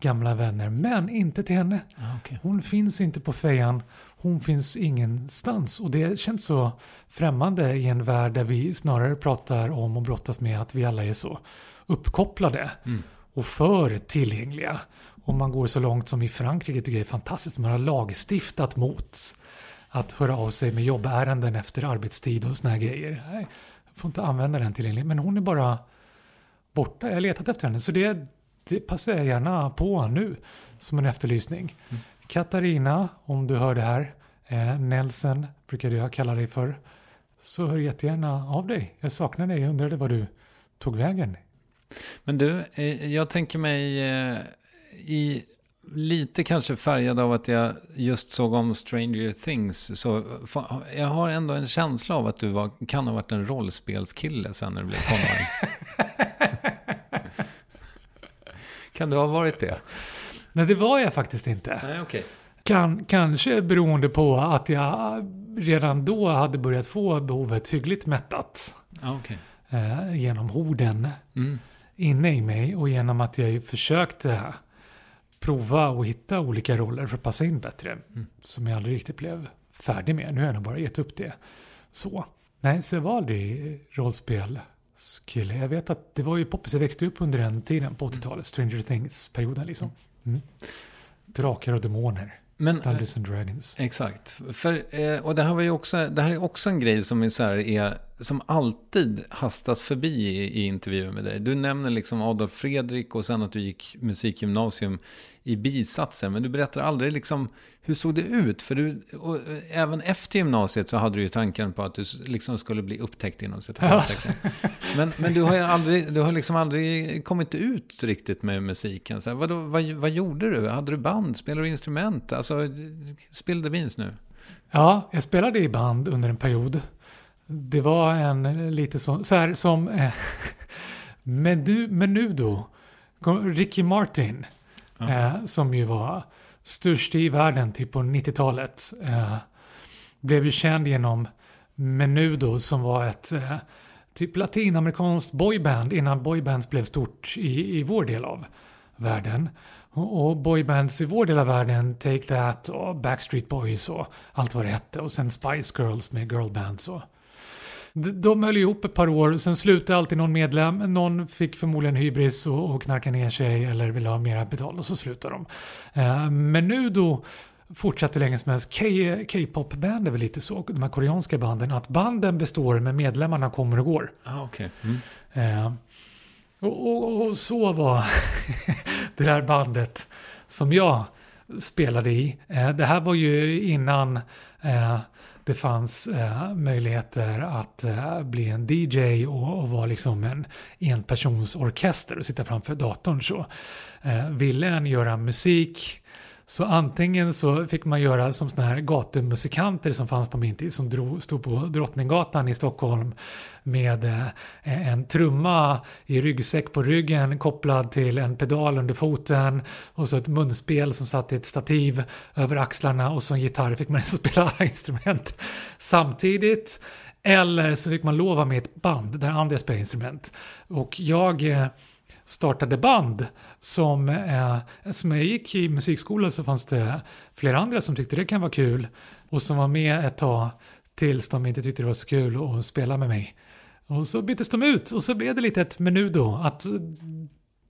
gamla vänner, men inte till henne. Ah, okay. Hon finns inte på fejan, hon finns ingenstans. Och det känns så främmande i en värld där vi snarare pratar om och brottas med att vi alla är så uppkopplade mm. och för tillgängliga. Om man går så långt som i Frankrike tycker jag är fantastiskt. Man har lagstiftat mot att höra av sig med jobbärenden efter arbetstid och såna här grejer. Får inte använda den tillgänglig. Men hon är bara borta. Jag har letat efter henne. Så det, det passar jag gärna på nu som en efterlysning. Mm. Katarina, om du hör det här. Eh, Nelson brukade jag kalla dig för. Så hör jättegärna av dig. Jag saknar dig. Jag undrade vad du tog vägen. Men du, eh, jag tänker mig eh, i lite kanske färgad av att jag just såg om Stranger Things. Så jag har ändå en känsla av att du var, kan ha varit en rollspelskille sen när du blev tonåring. kan du ha varit det? Nej, det var jag faktiskt inte. Nej, okay. Kan, kanske beroende på att jag redan då hade börjat få behovet hyggligt mättat. okay. eh, genom horden mm. inne i mig och genom att jag försökte prova och hitta olika roller för att passa in bättre. Mm. Som jag aldrig riktigt blev färdig med. Nu har jag nog bara gett upp det. Så. Nej, så jag var aldrig rollspel kille. Jag vet att det var ju poppis. Jag växte upp under den tiden på 80-talet. Stranger Things-perioden liksom. Mm. Drakar och demoner. Men, Dungeons and Dragons. Exakt. För, eh, och det här, var ju också, det här är också en grej som, är så här, är, som alltid hastas förbi i, i intervjuer med dig. Du nämner liksom Adolf Fredrik och sen att du gick musikgymnasium i bisatsen. Men du berättar aldrig liksom, hur såg det ut? För du, och, även efter gymnasiet så hade du ju tanken på att du liksom skulle bli upptäckt inom citationstecken. Ja. men, men du har ju aldrig, du har liksom aldrig kommit ut riktigt med musiken. Så här, vad, vad, vad gjorde du? Hade du band? Spelade du instrument? Alltså, spill the beans nu. Ja, jag spelade i band under en period. Det var en lite så, så här som eh, Menudo, Menudo, Ricky Martin, eh, som ju var störst i världen typ på 90-talet. Eh, blev ju känd genom Menudo som var ett eh, typ latinamerikanskt boyband innan boybands blev stort i, i vår del av världen. Och, och boybands i vår del av världen, Take That och Backstreet Boys och allt vad det hette. Och sen Spice Girls med girlbands och de höll ihop ett par år, sen slutade alltid någon medlem. Någon fick förmodligen hybris och, och knarka ner sig eller ville ha mera betalt och så slutade de. Eh, men nu då fortsatte länge som helst. K-pop-band är väl lite så, de här koreanska banden, att banden består men medlemmarna kommer och går. Ah, okay. Mm. Eh, och, och, och, så var det där bandet som jag spelade i. Eh, det här var ju innan eh, det fanns eh, möjligheter att eh, bli en DJ och, och vara liksom en enpersonsorkester och sitta framför datorn. Så eh, ville en göra musik så antingen så fick man göra som såna här gatumusikanter som fanns på min tid som drog, stod på Drottninggatan i Stockholm med eh, en trumma i ryggsäck på ryggen kopplad till en pedal under foten och så ett munspel som satt i ett stativ över axlarna och så en gitarr fick man spela alla instrument samtidigt. Eller så fick man lova med ett band där andra spelade instrument. Och jag eh, startade band som, eh, som jag gick i musikskolan så fanns det flera andra som tyckte det kan vara kul och som var med ett tag tills de inte tyckte det var så kul att spela med mig. Och så byttes de ut och så blev det lite ett menu då. Att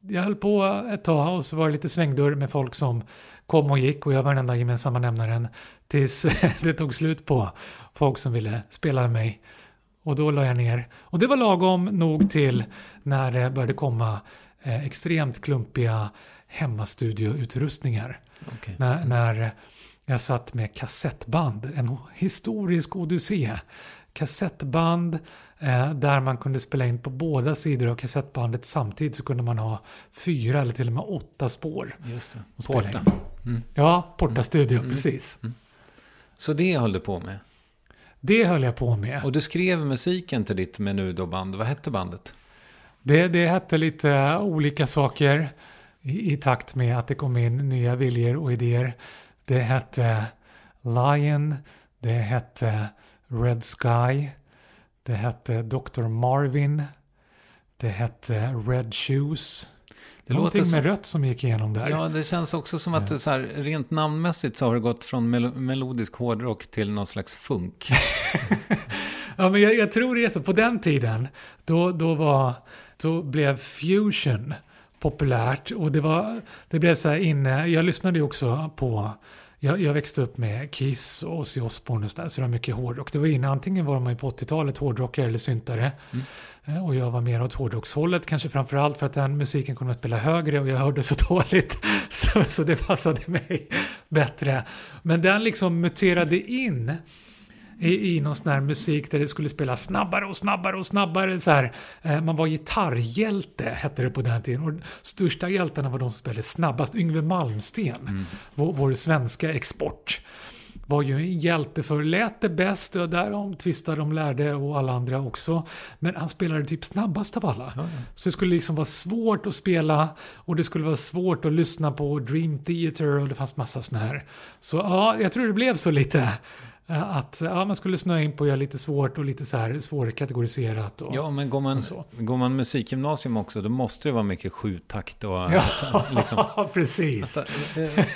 jag höll på ett tag och så var det lite svängdörr med folk som kom och gick och jag var den enda gemensamma nämnaren. Tills det tog slut på folk som ville spela med mig. Och då la jag ner. Och det var lagom nog till när det började komma eh, extremt klumpiga hemmastudioutrustningar. Okay. När, när jag satt med kassettband, en historisk odyssé. Kassettband eh, där man kunde spela in på båda sidor av kassettbandet samtidigt så kunde man ha fyra eller till och med åtta spår. Just det. Porta. Mm. Ja, Porta Studio, mm. precis. Mm. Så det höll du på med? Det höll jag på med. Och du skrev musiken till ditt Menudo-band. Vad hette bandet? Det, det hette lite olika saker i, i, takt med att det kom in nya viljor och idéer. Det hette Lion, det hette Red Sky, det hette Dr. Marvin, det hette Red Shoes. Det Någonting låter som, med rött som gick igenom där. Ja, det känns också som att så här, rent namnmässigt så har det gått från mel melodisk hårdrock till någon slags funk. ja, men jag, jag, tror det är så. På den tiden, då, då, var, då blev fusion populärt och det, var, det blev så här inne. Jag lyssnade ju också på jag, jag, växte upp med Kiss och Ozzy Osbourne och sådär, så det var mycket hårdrock. Det var innan, antingen var man på 80-talet hårdrockare eller syntare. Mm. Eh, och jag var mer åt hårdrockshållet, kanske framförallt för att den musiken kunde spela högre och jag hörde så dåligt. Så, så det passade mig bättre. Men den liksom muterade in i, i någon sån här musik där det skulle spela snabbare och snabbare och snabbare. Så här. Eh, man var gitarrhjälte, hette det på den tiden. Och största hjältarna var de som spelade snabbast. Yngve Malmsten, mm. vår, vår svenska export var ju en hjälte för lät det bäst och därom tvistade de lärde och alla andra också. Men han spelade typ snabbast av alla. Ja, ja. Så det skulle liksom vara svårt att spela och det skulle vara svårt att lyssna på Dream Theater och det fanns massa sådana här. Så ja, jag tror det blev så lite. Eh, att ja, man skulle snöa in på att göra lite svårt och lite så här svårkategoriserat. Och, ja, men går man, går man musikgymnasium också, då måste det vara mycket sjutakt. Och, ja, liksom, precis. Alltså,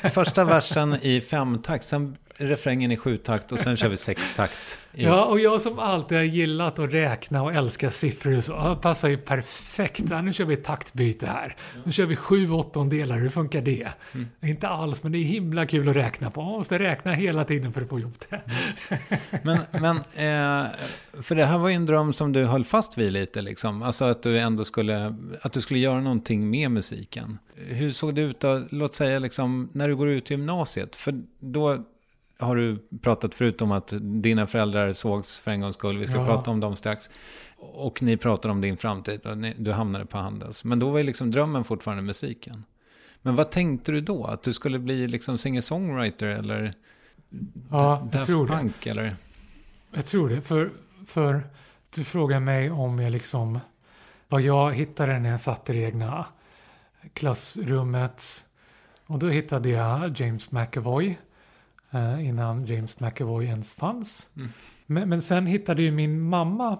första versen i femtakt, sen refrängen i sjutakt och sen kör vi sextakt. i- Ja, och jag som alltid har gillat att räkna och älska siffror så, passar ju perfekt. Ja, nu kör vi taktbyte här. Nu kör vi sju åttondelar, hur funkar det? Inte alls, men det är himla kul att räkna på. Man måste räkna hela tiden för att få ihop det. Men, men eh, för det här var ju en dröm som du höll fast vid lite liksom. Alltså att du ändå skulle, att du skulle göra någonting med musiken. Hur såg det ut då, låt säga liksom, när du går ut gymnasiet? För då har du pratat förut om att dina föräldrar sågs för en gångs skull. Vi ska Ja. prata om dem strax. Och ni pratar om din framtid och ni, du hamnade på Handels. Men då var ju liksom drömmen fortfarande musiken. Men vad tänkte du då? Att du skulle bli liksom singer-songwriter eller Ja, jag Daft tror det. Punk? Eller? Jag tror det, för, för du frågar mig om jag liksom, vad jag hittade när jag satt i det egna klassrummet. Och då hittade jag James McAvoy, eh, innan James McAvoy ens fanns. Men, men sen hittade ju min mamma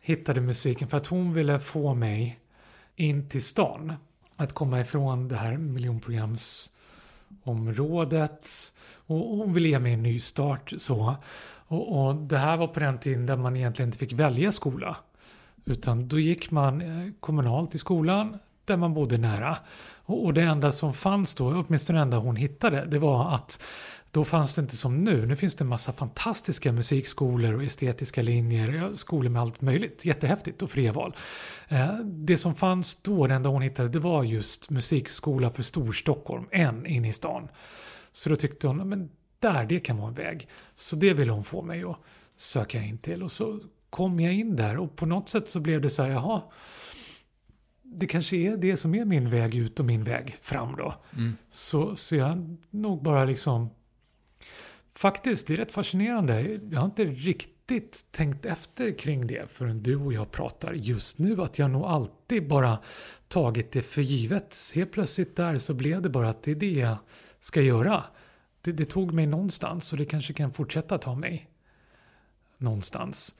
hittade musiken för att hon ville få mig in till stan. Att komma ifrån det här miljonprogramsområdet. Och hon ville ge mig en ny start så. Och, och det här var på den tiden där man egentligen inte fick välja skola. Utan då gick man eh, kommunalt i skolan där man bodde nära. Och, och det enda som fanns då, åtminstone det enda hon hittade, det var att då fanns det inte som nu. Nu finns det en massa fantastiska musikskolor och estetiska linjer, skolor med allt möjligt. Jättehäftigt och fria val. Eh, Det som fanns då, det enda hon hittade, det var just musikskola för Storstockholm, en in i stan. Så då tyckte hon, men där, det kan vara en väg. Så det ville hon få mig att söka in till. Och så kom jag in där och på något sätt så blev det så här, jaha, det kanske är det som är min väg ut och min väg fram då. Så, så jag nog bara liksom, faktiskt, det är rätt fascinerande. Jag har inte riktigt tänkt efter kring det förrän du och jag pratar just nu. Att jag nog alltid bara tagit det för givet. Helt plötsligt där så blev det bara att det är det jag ska göra. Det, det tog mig någonstans och det kanske kan fortsätta ta mig någonstans.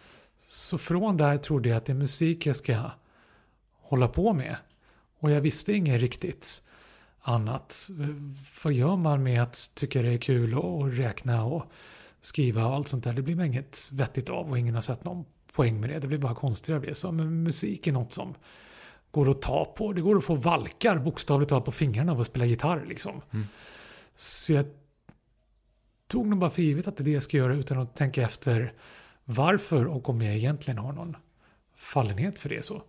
Så från där trodde jag att det är musik jag ska hålla på med. Och jag visste inget riktigt annat. Vad gör man med att tycka det är kul och räkna och skriva och allt sånt där? Det blir man inget vettigt av och ingen har sett någon poäng med det. Det blir bara konstigare av det. Så men musik är något som går att ta på. Det går att få valkar bokstavligt talat på fingrarna av att spela gitarr liksom. Så jag tog nog bara för givet att det är det jag ska göra utan att tänka efter varför och om jag egentligen har någon fallenhet för det så.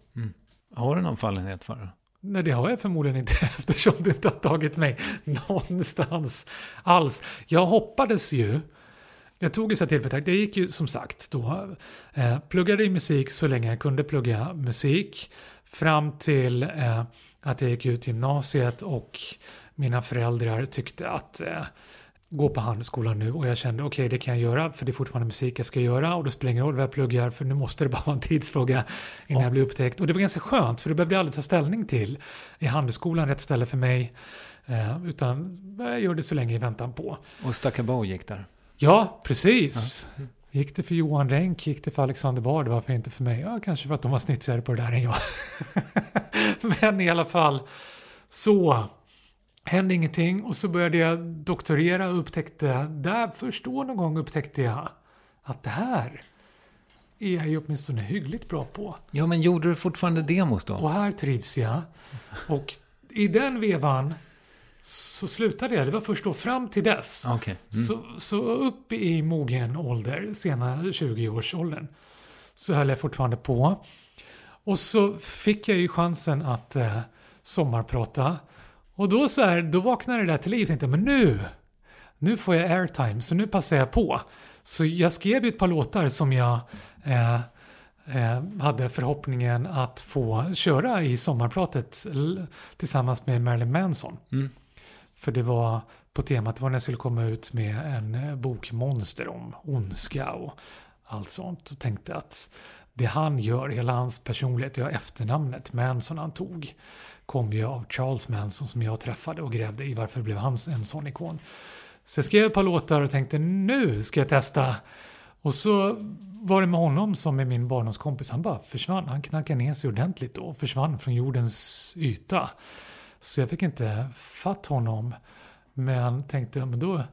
Har du någon fallenhet för det? Nej, det har jag förmodligen inte eftersom det inte har tagit mig någonstans alls. Jag hoppades ju, jag tog ju så tillfället, jag gick ju som sagt då, eh, pluggade i musik så länge jag kunde plugga musik. Fram till eh, att jag gick ut gymnasiet och mina föräldrar tyckte att eh, gå på handelsskolan nu och jag kände okej det kan jag göra för det är fortfarande musik jag ska göra och då spelar det ingen roll vad jag pluggar för nu måste det bara vara en tidsfråga innan jag blir upptäckt. Och det var ganska skönt för det behövde jag aldrig ta ställning till. Är handelsskolan rätt ställe för mig? Eh, utan jag gör det så länge i väntan på. Och Stackabo gick där. Ja, precis. Gick det för Johan Renck, gick det för Alexander Bard, varför inte för mig? Ja, kanske för att de var snitsigare på det där än jag. Men i alla fall, så hände ingenting och så började jag doktorera och upptäckte, där först då någon gång upptäckte jag att det här är jag ju åtminstone hyggligt bra på. Ja, men gjorde du fortfarande demos då? Och här trivs jag. Och i den vevan så slutade jag. Det var först då fram till dess. Okej. Mm. Så, så upp i mogen ålder, sena 20-årsåldern, så höll jag fortfarande på. Och så fick jag ju chansen att eh, sommarprata. Och då så här, då vaknade det där till liv och tänkte men nu, nu får jag airtime, så nu passar jag på. Så jag skrev ju ett par låtar som jag eh, eh, hade förhoppningen att få köra i sommarpratet tillsammans med Marilyn Manson. Mm. För det var på temat, det var när jag skulle komma ut med en eh, bok Monster om ondska och allt sånt. Och tänkte att det han gör, hela hans personlighet, ja efternamnet Manson han tog, kom ju av Charles Manson som jag träffade och grävde i varför blev han en sån ikon. Så jag skrev ett par låtar och tänkte nu ska jag testa. Och så var det med honom som med min barndomskompis. Han bara försvann. Han knarkade ner sig ordentligt och försvann från jordens yta. Så jag fick inte fatt honom. Men tänkte, men då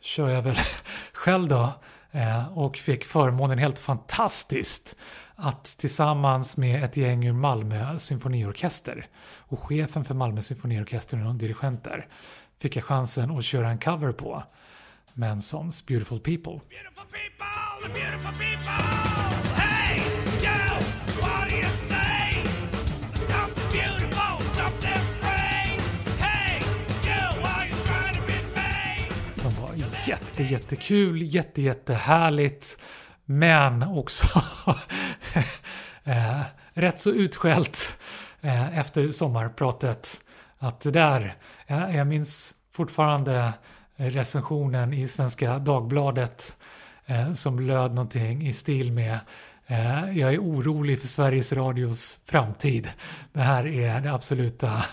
kör jag väl själv då Eh, och fick förmånen helt fantastiskt att tillsammans med ett gäng ur Malmö symfoniorkester och chefen för Malmö symfoniorkester och någon dirigent där fick jag chansen att köra en cover på Mansons Beautiful People. Beautiful people, the beautiful people. Hey, jätte, jättekul, jätte, jättehärligt. Men också eh, rätt så utskällt eh, efter sommarpratet. Att det där, jag, jag minns fortfarande recensionen i Svenska Dagbladet eh, som löd någonting i stil med eh, jag är orolig för Sveriges Radios framtid. Det här är det absoluta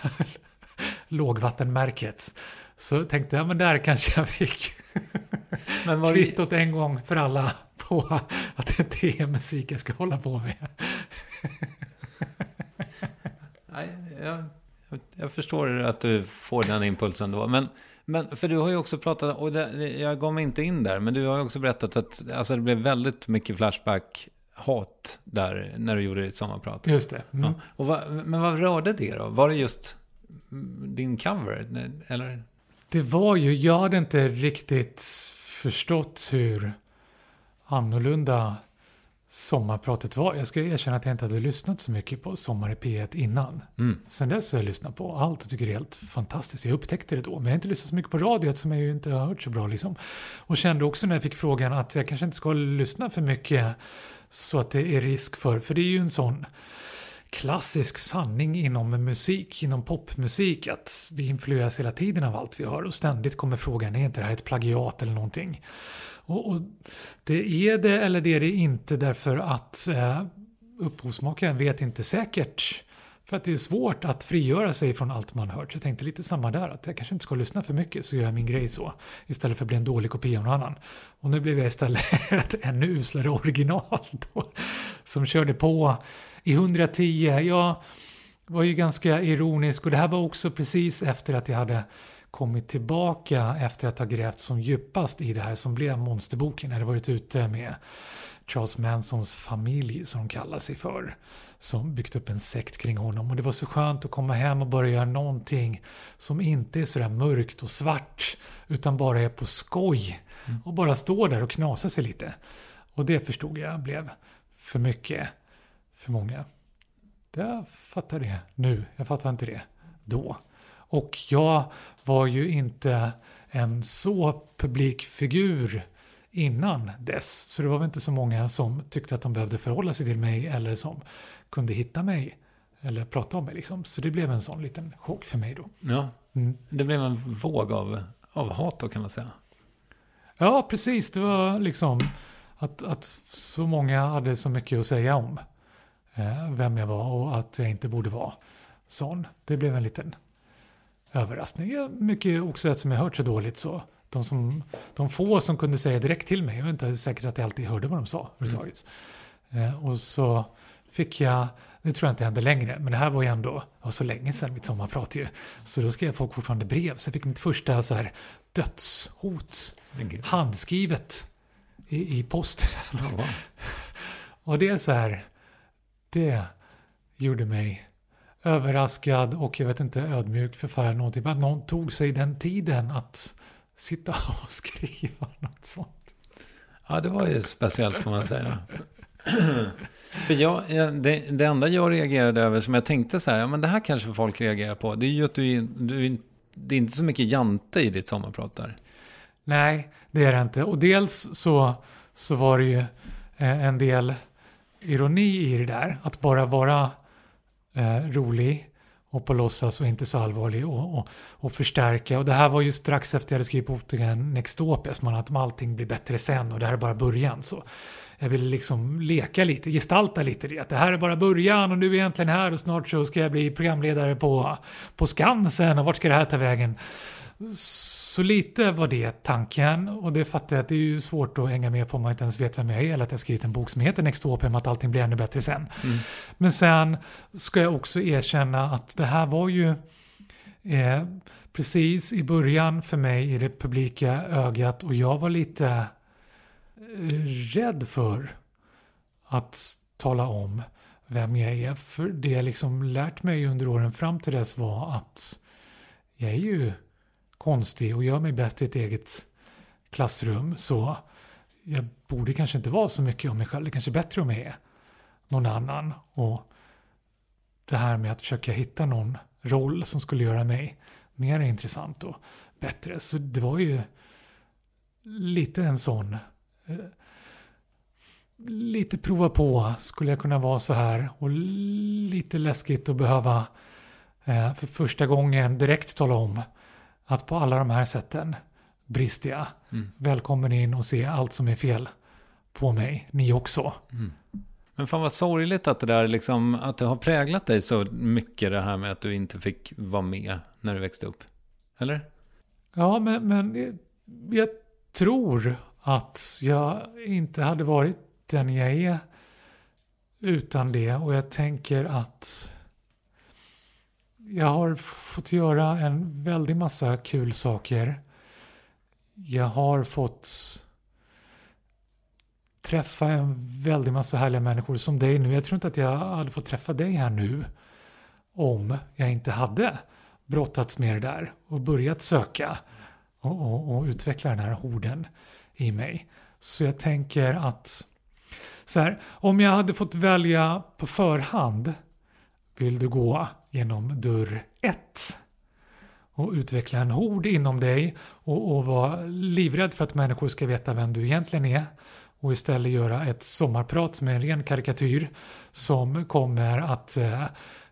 lågvattenmärket. Så tänkte jag, men där kanske jag fick Men var kvittot en gång för alla på att det inte är musik jag ska hålla på med. nej, jag, jag förstår att du får den impulsen då. Men, men för du har ju också pratat, och det, jag gav mig inte in där, men du har ju också berättat att alltså, det blev väldigt mycket Flashback hat där när du gjorde ditt sommarprat. Just det. Mm. Ja. Och vad, men vad rörde det då? Var det just mm, din cover? Eller? Det var ju, jag hade inte riktigt förstått hur annorlunda sommarpratet var. Jag ska erkänna att jag inte hade lyssnat så mycket på Sommar i P1 innan. Mm. Sen dess har jag lyssnat på allt och tycker det är helt fantastiskt. Jag upptäckte det då, men jag har inte lyssnat så mycket på radio som jag ju inte har hört så bra liksom. Och kände också när jag fick frågan att jag kanske inte ska lyssna för mycket så att det är risk för, för det är ju en sån klassisk sanning inom musik, inom popmusik, att vi influeras hela tiden av allt vi hör och ständigt kommer frågan, är inte det här ett plagiat eller någonting? Och, och det är det eller det är det inte därför att eh, upphovsmakaren vet inte säkert för att det är svårt att frigöra sig från allt man hört. Så jag tänkte lite samma där, att jag kanske inte ska lyssna för mycket så gör jag min grej så. Istället för att bli en dålig kopia av någon annan. Och nu blev jag istället ett ännu uslare original då. Som körde på i 110. Jag var ju ganska ironisk och det här var också precis efter att jag hade kommit tillbaka efter att ha grävt som djupast i det här som blev Monsterboken. Jag hade varit ute med Charles Mansons familj som de kallar sig för. Som byggt upp en sekt kring honom. Och det var så skönt att komma hem och börja göra någonting som inte är sådär mörkt och svart. Utan bara är på skoj. Och bara stå där och knasa sig lite. Och det förstod jag blev för mycket för många. Jag fattar det nu. Jag fattar inte det då. Och jag var ju inte en så publikfigur innan dess. Så det var väl inte så många som tyckte att de behövde förhålla sig till mig eller som kunde hitta mig eller prata om mig. Liksom. Så det blev en sån liten chock för mig då. Ja, Mm. det blev en våg av, av hat då kan man säga. Ja, precis. Det var liksom att, att så många hade så mycket att säga om eh, vem jag var och att jag inte borde vara sån. Det blev en liten överraskning. Mycket också eftersom jag hört så dåligt så. De, som, de få som kunde säga direkt till mig, jag är inte säker att jag alltid hörde vad de sa överhuvudtaget. Eh, och så fick jag, det tror jag inte hände längre, men det här var ju ändå var så länge sedan mitt sommarprat ju. Så då skrev folk fortfarande brev, så jag fick mitt första så här dödshot handskrivet i, i posten. Ja, Och det är så här, det gjorde mig överraskad och jag vet inte ödmjuk förfärad någonting. Men att någon tog sig den tiden att sitta och skriva något sånt. Ja, det var ju speciellt får man säga. För jag, det, det enda jag reagerade över som jag tänkte så här, ja men det här kanske folk reagerar på. Det är ju att du, du det är inte så mycket jante i ditt sommarprat där. Nej, det är det inte. Och dels så, så var det ju eh, en del ironi i det där. Att bara vara eh, rolig och på låtsas och inte så allvarlig och, och, och förstärka. Och det här var ju strax efter jag hade skrivit boken Nextopia, som man att allting blir bättre sen och det här är bara början. Så jag ville liksom leka lite, gestalta lite det. Att det här är bara början och nu är jag äntligen här och snart så ska jag bli programledare på, på Skansen och vart ska det här ta vägen? Så lite var det tanken och det fattar jag att det är ju svårt att hänga med på om man inte ens vet vem jag är eller att jag skrivit en bok som heter Nextopia om att allting blir ännu bättre sen. Men sen ska jag också erkänna att det här var ju eh, precis i början för mig i det publika ögat och jag var lite eh, rädd för att tala om vem jag är. För det jag liksom lärt mig under åren fram till dess var att jag är ju konstig och gör mig bäst i ett eget klassrum. Så jag borde kanske inte vara så mycket om mig själv. Det kanske är bättre om jag är någon annan. Och det här med att försöka hitta någon roll som skulle göra mig mer intressant och bättre. Så det var ju lite en sån eh, lite prova på. Skulle jag kunna vara så här? Och lite läskigt att behöva eh, för första gången direkt tala om att på alla de här sätten brister jag. Mm. Välkommen in och se allt som är fel på mig. Ni också. Men fan vad sorgligt att det där liksom, att det har präglat dig så mycket det här med att du inte fick vara med när du växte upp. Eller? Ja, men, men jag tror att jag inte hade varit den jag är utan det. Och jag tänker att jag har fått göra en väldig massa kul saker. Jag har fått träffa en väldig massa härliga människor som dig nu. Jag tror inte att jag hade fått träffa dig här nu om jag inte hade brottats med det där och börjat söka och, och, och utveckla den här horden i mig. Så jag tänker att så här, om jag hade fått välja på förhand vill du gå genom dörr 1 och utveckla en hord inom dig och, och vara livrädd för att människor ska veta vem du egentligen är. Och istället göra ett sommarprat som är en ren karikatyr som kommer att eh,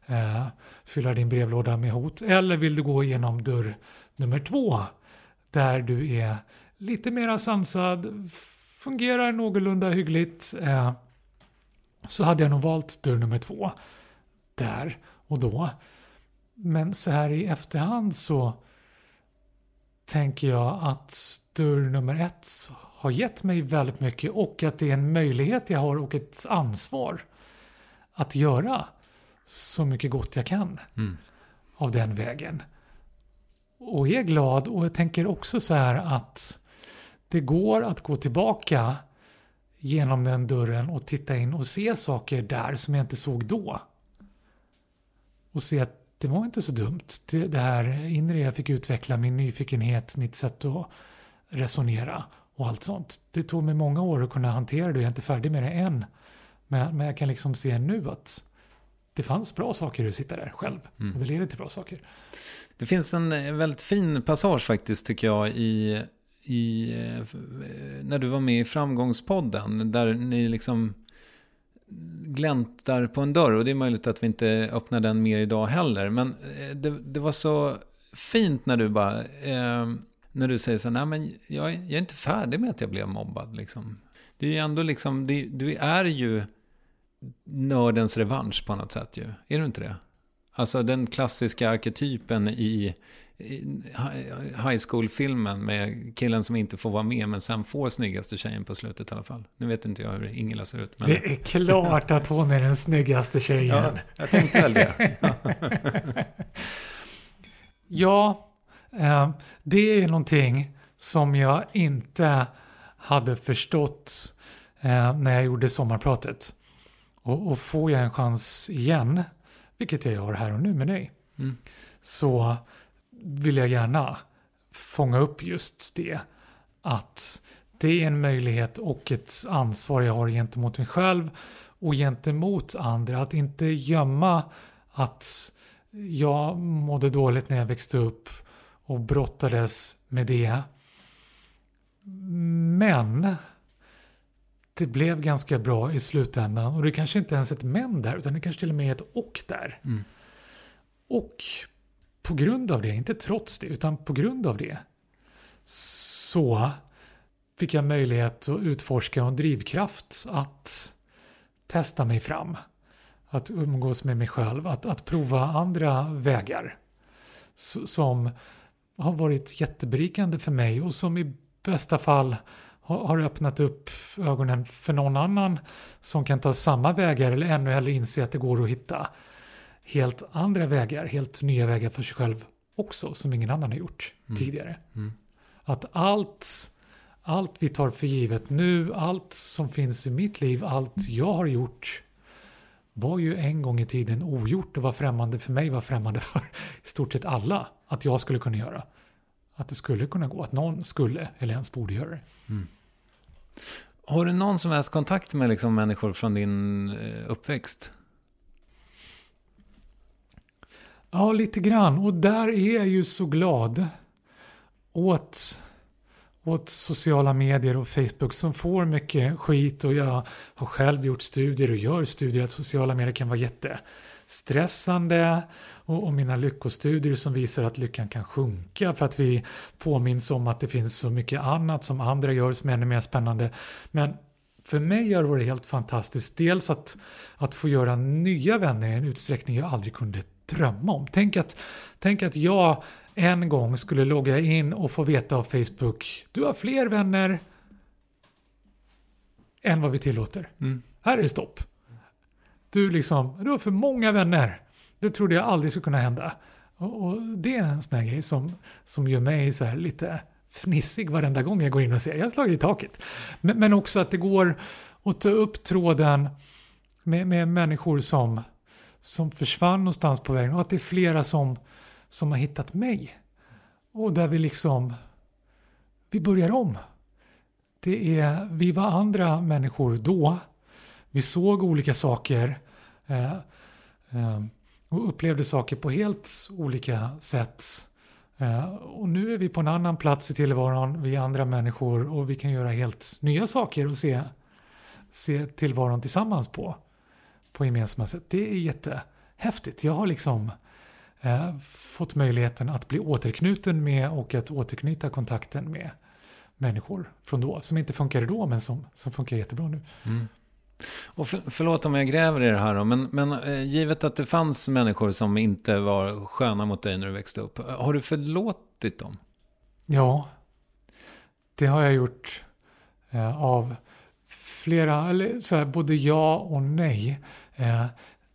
eh, fylla din brevlåda med hot. Eller vill du gå igenom dörr nummer två där du är lite mera sansad, fungerar någorlunda hyggligt. Eh, så hade jag nog valt dörr nummer två. Där och då. Men så här i efterhand så tänker jag att dörr nummer ett har gett mig väldigt mycket och att det är en möjlighet jag har och ett ansvar att göra så mycket gott jag kan Mm. av den vägen. Och är glad och jag tänker också så här att det går att gå tillbaka genom den dörren och titta in och se saker där som jag inte såg då. Och se att det var inte så dumt. Det, det här inre jag fick utveckla, min nyfikenhet, mitt sätt att resonera och allt sånt. Det tog mig många år att kunna hantera det jag är inte färdig med det än. Men, men jag kan liksom se nu att det fanns bra saker att sitta där själv. Och det leder till bra saker. Det finns en eh, väldigt fin passage faktiskt tycker jag i, i eh, eh, när du var med i Framgångspodden. Där ni liksom gläntar på en dörr. Och det är möjligt att vi inte öppnar den mer idag heller. Men eh, det, det var så fint när du bara... Eh, när du säger så här, nej men jag, jag är inte färdig med att jag blev mobbad. Liksom. Det är ju ändå liksom, det, du är ju nördens revansch på något sätt ju. Är du inte det? Alltså den klassiska arketypen i, high school-filmen med killen som inte får vara med men sen får snyggaste tjejen på slutet i alla fall. Nu vet inte jag hur Ingela ser ut. Men... Det är klart att hon är den snyggaste tjejen. ja, jag tänkte väl det. Ja, eh, det är någonting som jag inte hade förstått eh, när jag gjorde sommarpratet. Och, och får jag en chans igen, vilket jag gör här och nu med dig, Mm. så vill jag gärna fånga upp just det. Att det är en möjlighet och ett ansvar jag har gentemot mig själv och gentemot andra. Att inte gömma att jag mådde dåligt när jag växte upp och brottades med det. Men det blev ganska bra i slutändan och det kanske inte ens är ett men där utan det kanske till och med är ett och där. Mm. Och på grund av det, inte trots det, utan på grund av det så fick jag möjlighet att utforska en drivkraft att testa mig fram. Att umgås med mig själv, att, att prova andra vägar. Som har varit jätteberikande för mig och som i bästa fall har, öppnat upp ögonen för någon annan som kan ta samma vägar eller ännu hellre inse att det går att hitta helt andra vägar, helt nya vägar för sig själv också som ingen annan har gjort tidigare. Mm. Att allt, allt vi tar för givet nu, allt som finns i mitt liv, allt jag har gjort var ju en gång i tiden ogjort och var främmande för mig, var främmande för i stort sett alla att jag skulle kunna göra. Att det skulle kunna gå, att någon skulle eller ens borde göra det. Har du någon som helst kontakt med liksom människor från din eh, uppväxt? Ja, lite grann. Och där är jag ju så glad åt, åt sociala medier och Facebook som får mycket skit. Och jag har själv gjort studier och gör studier att sociala medier kan vara jättestressande. Och, och mina lyckostudier som visar att lyckan kan sjunka för att vi påminns om att det finns så mycket annat som andra gör som är ännu mer spännande. Men för mig har det varit helt fantastiskt. Dels att, att få göra nya vänner i en utsträckning jag aldrig kunde drömma om. Tänk att, tänk att jag en gång skulle logga in och få veta av Facebook du har fler vänner än vad vi tillåter. Här är det stopp. Du, liksom, du har för många vänner. Det trodde jag aldrig skulle kunna hända. Och, och det är en sån här grej som, som gör mig så här lite fnissig varenda gång jag går in och ser. Jag har slagit i taket. Men, men också att det går att ta upp tråden med, med människor som, som försvann någonstans på vägen och att det är flera som, som har hittat mig. Och där vi liksom, vi börjar om. Det är, vi var andra människor då. Vi såg olika saker eh, eh, och upplevde saker på helt olika sätt. Eh, och nu är vi på en annan plats i tillvaron, vi är andra människor och vi kan göra helt nya saker och se, se tillvaron tillsammans på, på gemensamma sätt. Det är jättehäftigt. Jag har liksom eh, fått möjligheten att bli återknuten med och att återknyta kontakten med människor från då, som inte funkade då men som, som funkar jättebra nu. Mm. Och för, förlåt om jag gräver i det här då, men, men eh, givet att det fanns människor som inte var sköna mot dig när du växte upp, har du förlåtit dem? Ja, det har jag gjort eh, av flera, eller så här, både ja och nej. Eh,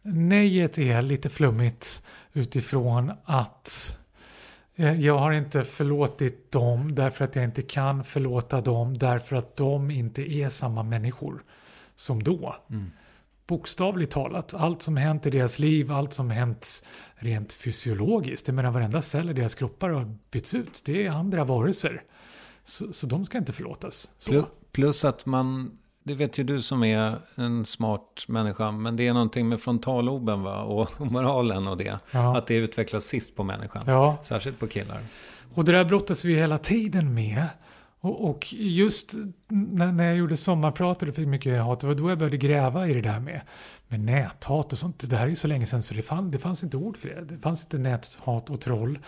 nejet är lite flummigt utifrån att eh, jag har inte förlåtit dem därför att jag inte kan förlåta dem därför att de inte är samma människor som då. Bokstavligt talat, allt som hänt i deras liv, allt som hänt rent fysiologiskt, jag menar varenda cell i deras kroppar har bytts ut. Det är andra varelser. Så, så de ska inte förlåtas. Så. Plu- Plus att man, det vet ju du som är en smart människa, men det är någonting med frontalloben va? Och, och moralen och det. Ja. Att det utvecklas sist på människan. Ja. Särskilt på killar. Och det där brottas vi hela tiden med. Och, just när, när jag gjorde sommarpratet och fick mycket hat, det var då jag började gräva i det där med, med näthat och sånt. Det här är ju så länge sedan så det, fann, det fanns inte ord för det. Det fanns inte näthat och troll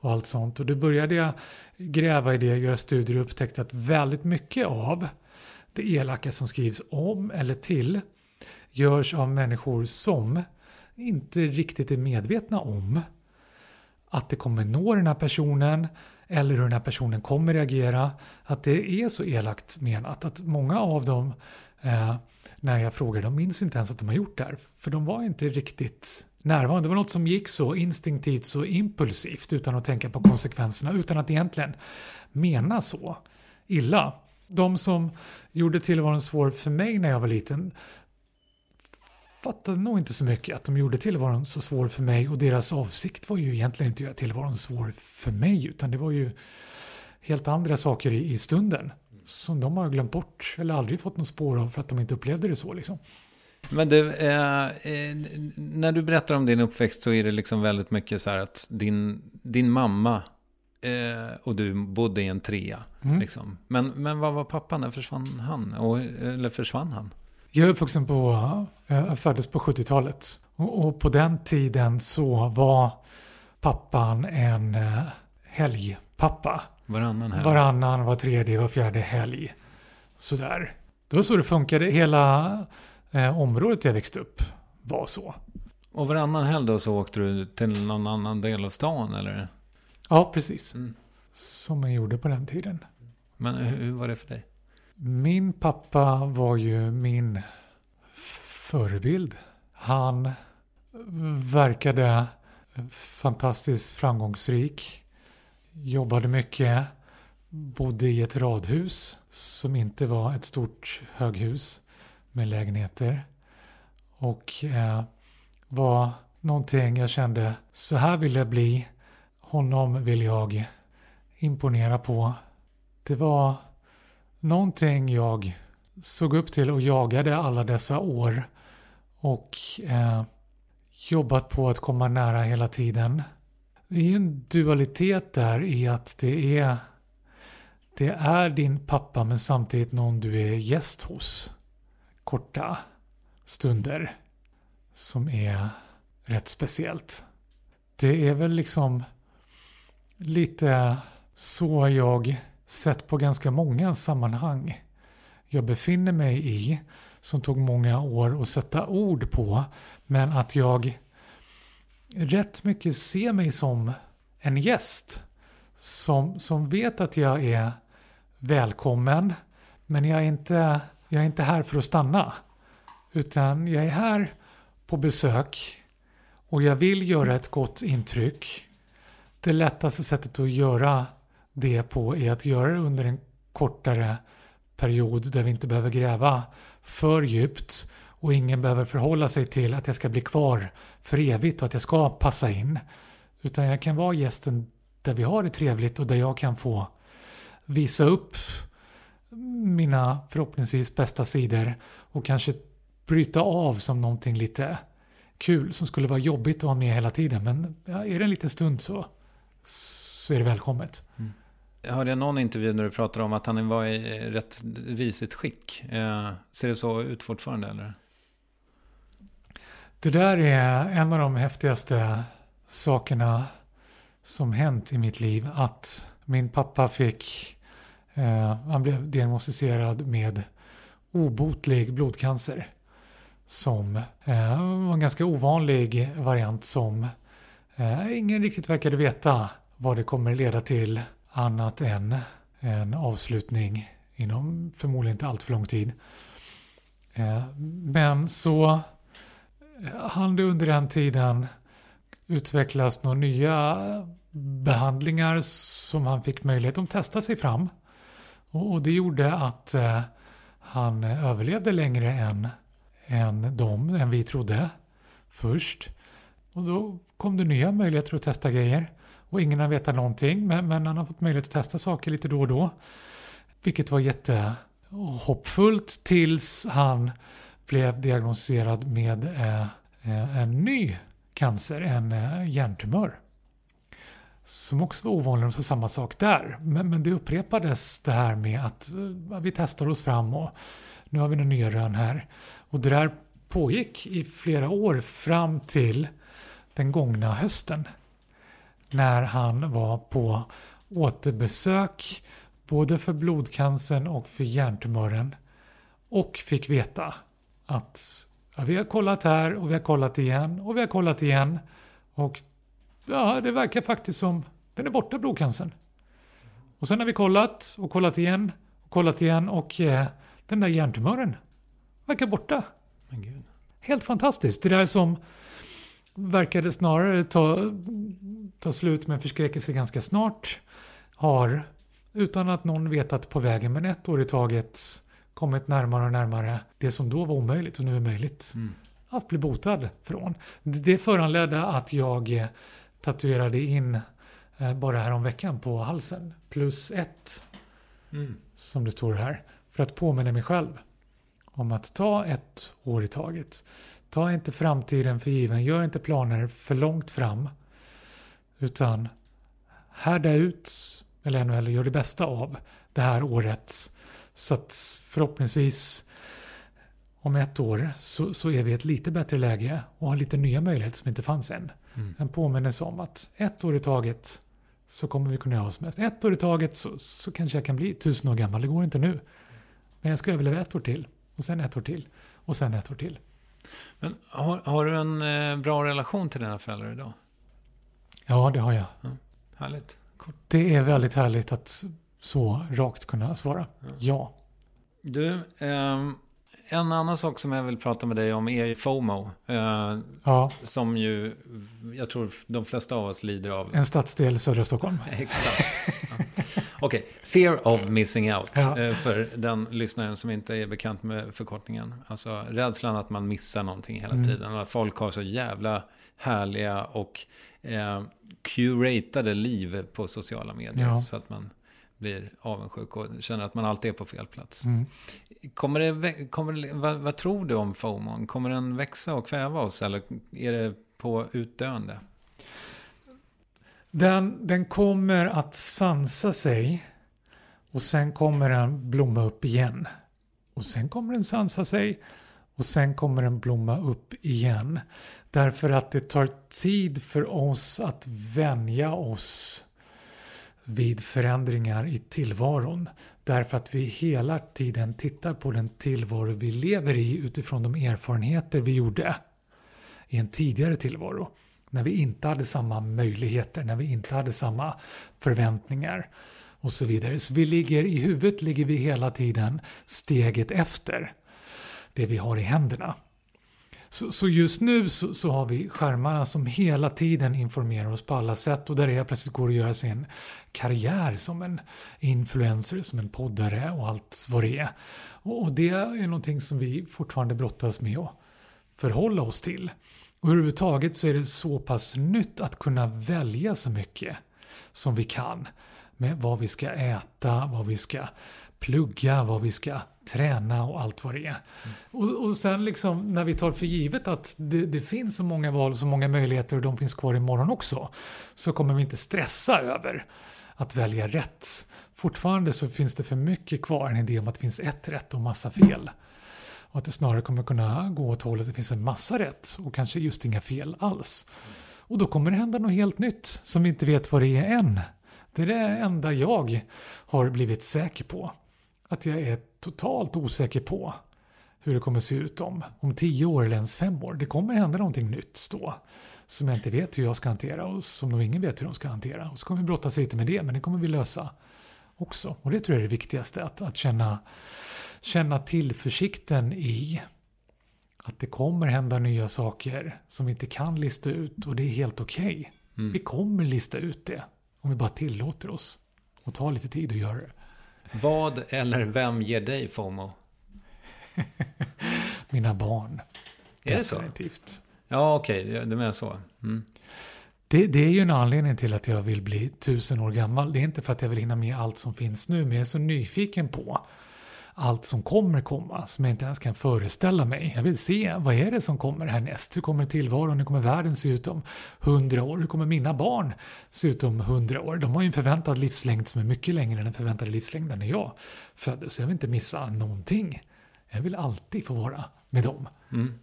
och allt sånt. Och då började jag gräva i det, göra studier och upptäckte att väldigt mycket av det elaka som skrivs om eller till görs av människor som inte riktigt är medvetna om att det kommer nå den här personen eller hur den här personen kommer reagera. Att det är så elakt menat. Att många av dem, eh, när jag frågar, de minns inte ens att de har gjort det här. För de var inte riktigt närvarande. Det var något som gick så instinktivt, så impulsivt utan att tänka på konsekvenserna, utan att egentligen mena så illa. De som gjorde tillvaron svår för mig när jag var liten fattade nog inte så mycket att de gjorde tillvaron så svår för mig och deras avsikt var ju egentligen inte att göra tillvaron svår för mig utan det var ju helt andra saker i, i stunden som de har glömt bort eller aldrig fått någon spår av för att de inte upplevde det så liksom. Men du, eh, eh, när du berättar om din uppväxt så är det liksom väldigt mycket så här att din, din mamma eh, och du bodde i en trea. Mm. Liksom. Men, men vad var pappa? När försvann han? Och, eller försvann han? Jag är uppvuxen på, eh, jag föddes på 70-talet och, och på den tiden så var pappan en eh, helgpappa. Varannan helg? Varannan, var tredje, var fjärde helg. Sådär. Det var så det funkade. Hela eh, området jag växte upp var så. Och varannan helg då så åkte du till någon annan del av stan eller? Ja, precis. Mm. Som man gjorde på den tiden. Men hur, hur var det för dig? Min pappa var ju min förebild. Han verkade fantastiskt framgångsrik. Jobbade mycket. bodde i ett radhus som inte var ett stort höghus med lägenheter. Och eh, var någonting jag kände, så här vill jag bli. Honom vill jag imponera på. Det var någonting jag såg upp till och jagade alla dessa år. Och eh, jobbat på att komma nära hela tiden. Det är ju en dualitet där i att det är det är din pappa men samtidigt någon du är gäst hos. Korta stunder. Som är rätt speciellt. Det är väl liksom lite så jag sett på ganska många sammanhang jag befinner mig i som tog många år att sätta ord på men att jag rätt mycket ser mig som en gäst som, som vet att jag är välkommen men jag är, inte, jag är inte här för att stanna utan jag är här på besök och jag vill göra ett gott intryck. Det lättaste sättet att göra det på är att göra det under en kortare period där vi inte behöver gräva för djupt och ingen behöver förhålla sig till att jag ska bli kvar för evigt och att jag ska passa in. Utan jag kan vara gästen där vi har det trevligt och där jag kan få visa upp mina förhoppningsvis bästa sidor och kanske bryta av som någonting lite kul som skulle vara jobbigt att ha med hela tiden. Men ja, är det en liten stund så, så är det välkommet. Mm. Hörde Jag någon intervju när du pratade om att han var i rätt risigt skick. Eh, ser det så ut fortfarande eller? Det där är en av de häftigaste sakerna som hänt i mitt liv. Att min pappa fick, eh, han blev diagnostiserad med obotlig blodcancer. Som eh, var en ganska ovanlig variant som eh, ingen riktigt verkade veta vad det kommer leda till annat än en avslutning inom förmodligen inte allt för lång tid. Eh, men så eh, hann det under den tiden utvecklas några nya behandlingar som han fick möjlighet att testa sig fram. Och det gjorde att eh, han överlevde längre än, än de, än vi trodde först. Och då kom det nya möjligheter att testa grejer. Och ingen har vetat någonting, men, men han har fått möjlighet att testa saker lite då och då. Vilket var jättehoppfullt tills han blev diagnostiserad med eh, eh en ny cancer, en eh, hjärntumör. Som också var ovanlig och samma sak där. Men, men det upprepades det här med att eh, vi testar oss fram och nu har vi några nya rön här. Och det där pågick i flera år fram till den gångna hösten. När han var på återbesök både för blodcancern och för hjärntumören. Och fick veta att ja, vi har kollat här och vi har kollat igen och vi har kollat igen. Och ja, det verkar faktiskt som den är borta blodcancern. Och sen har vi kollat och kollat igen och kollat igen och eh, den där hjärntumören verkar borta. Helt fantastiskt. Det där som verkade snarare ta, ta slut med förskräckelse ganska snart har utan att någon vetat på vägen men ett år i taget kommit närmare och närmare det som då var omöjligt och nu är möjligt mm. att bli botad från. Det föranledde att jag eh, tatuerade in eh, bara här om veckan på halsen plus ett mm. som det står här för att påminna mig själv om att ta ett år i taget. Ta inte framtiden för given, gör inte planer för långt fram utan härda ut eller ännu hellre gör det bästa av det här året så att förhoppningsvis om ett år så, så är vi i ett lite bättre läge och har lite nya möjligheter som inte fanns än. Mm. En påminnelse om att ett år i taget så kommer vi kunna göra vad som helst. Ett år i taget så, så kanske jag kan bli tusen år gammal. Det går inte nu. Men jag ska överleva ett år till. Och sen ett år till. Och sen ett år till. Men har, har du en eh, bra relation till dina föräldrar idag? Ja, det har jag. Ja, härligt. Det är väldigt härligt att så rakt kunna svara ja. Du, eh, en annan sak som jag vill prata med dig om är FOMO. Eh, ja. Som ju, jag tror de flesta av oss lider av. En stadsdel södra Stockholm. Exakt. Ja. Okej, fear of missing out. Ja. eh, För den lyssnaren som inte är bekant med förkortningen. Alltså rädslan att man missar någonting hela Mm. tiden. Och att folk har så jävla härliga och eh, curatade liv på sociala medier. Ja. Så att man blir avundsjuk och känner att man alltid är på fel plats. Mm. Kommer det, kommer det, vad, vad tror du om FOMON? Kommer den växa och kväva oss eller är det på utdöende? Den, den kommer att sansa sig och sen kommer den blomma upp igen. Och sen kommer den sansa sig och sen kommer den blomma upp igen. Därför att det tar tid för oss att vänja oss vid förändringar i tillvaron. Därför att vi hela tiden tittar på den tillvaro vi lever i utifrån de erfarenheter vi gjorde i en tidigare tillvaro. När vi inte hade samma möjligheter, när vi inte hade samma förväntningar och så vidare. Så vi ligger i huvudet ligger vi hela tiden steget efter det vi har i händerna. Så, så just nu så, så har vi skärmarna som hela tiden informerar oss på alla sätt och där det helt plötsligt går att göra sin karriär som en influencer, som en poddare och allt vad det är. Och, och det är någonting som vi fortfarande brottas med att förhålla oss till. Och överhuvudtaget så är det så pass nytt att kunna välja så mycket som vi kan. Med vad vi ska äta, vad vi ska plugga, vad vi ska träna och allt vad det är. Och, och sen liksom när vi tar för givet att det, det finns så många val, så många möjligheter och de finns kvar imorgon också. Så kommer vi inte stressa över att välja rätt. Fortfarande så finns det för mycket kvar en idé om att det finns ett rätt och massa fel. Och att det snarare kommer kunna gå åt hållet att det finns en massa rätt och kanske just inga fel alls. Och då kommer det hända något helt nytt som vi inte vet vad det är än. Det är det enda jag har blivit säker på. Att jag är totalt osäker på hur det kommer se ut om, om tio år eller ens fem år. Det kommer hända någonting nytt då. Som jag inte vet hur jag ska hantera och som nog ingen vet hur de ska hantera. Och så kommer vi brottas lite med det, men det kommer vi lösa också. Och det tror jag är det viktigaste, att, att känna, känna tillförsikten i att det kommer hända nya saker som vi inte kan lista ut och det är helt okej. Vi kommer lista ut det om vi bara tillåter oss och tar lite tid att göra det. Vad eller vem ger dig FOMO? Mina barn. Är det så? Definitivt. Ja, okej, du menar så. Mm. Det, det är ju en anledning till att jag vill bli tusen år gammal. Det är inte för att jag vill hinna med allt som finns nu, men jag är så nyfiken på allt som kommer komma, som jag inte ens kan föreställa mig. Jag vill se, vad är det som kommer härnäst? Hur kommer tillvaron, hur kommer världen se ut om hundra år? Hur kommer mina barn se ut om hundra år? De har ju en förväntad livslängd som är mycket längre än den förväntade livslängden när jag föddes. Så jag vill inte missa någonting. Jag vill alltid få vara med dem. Mm.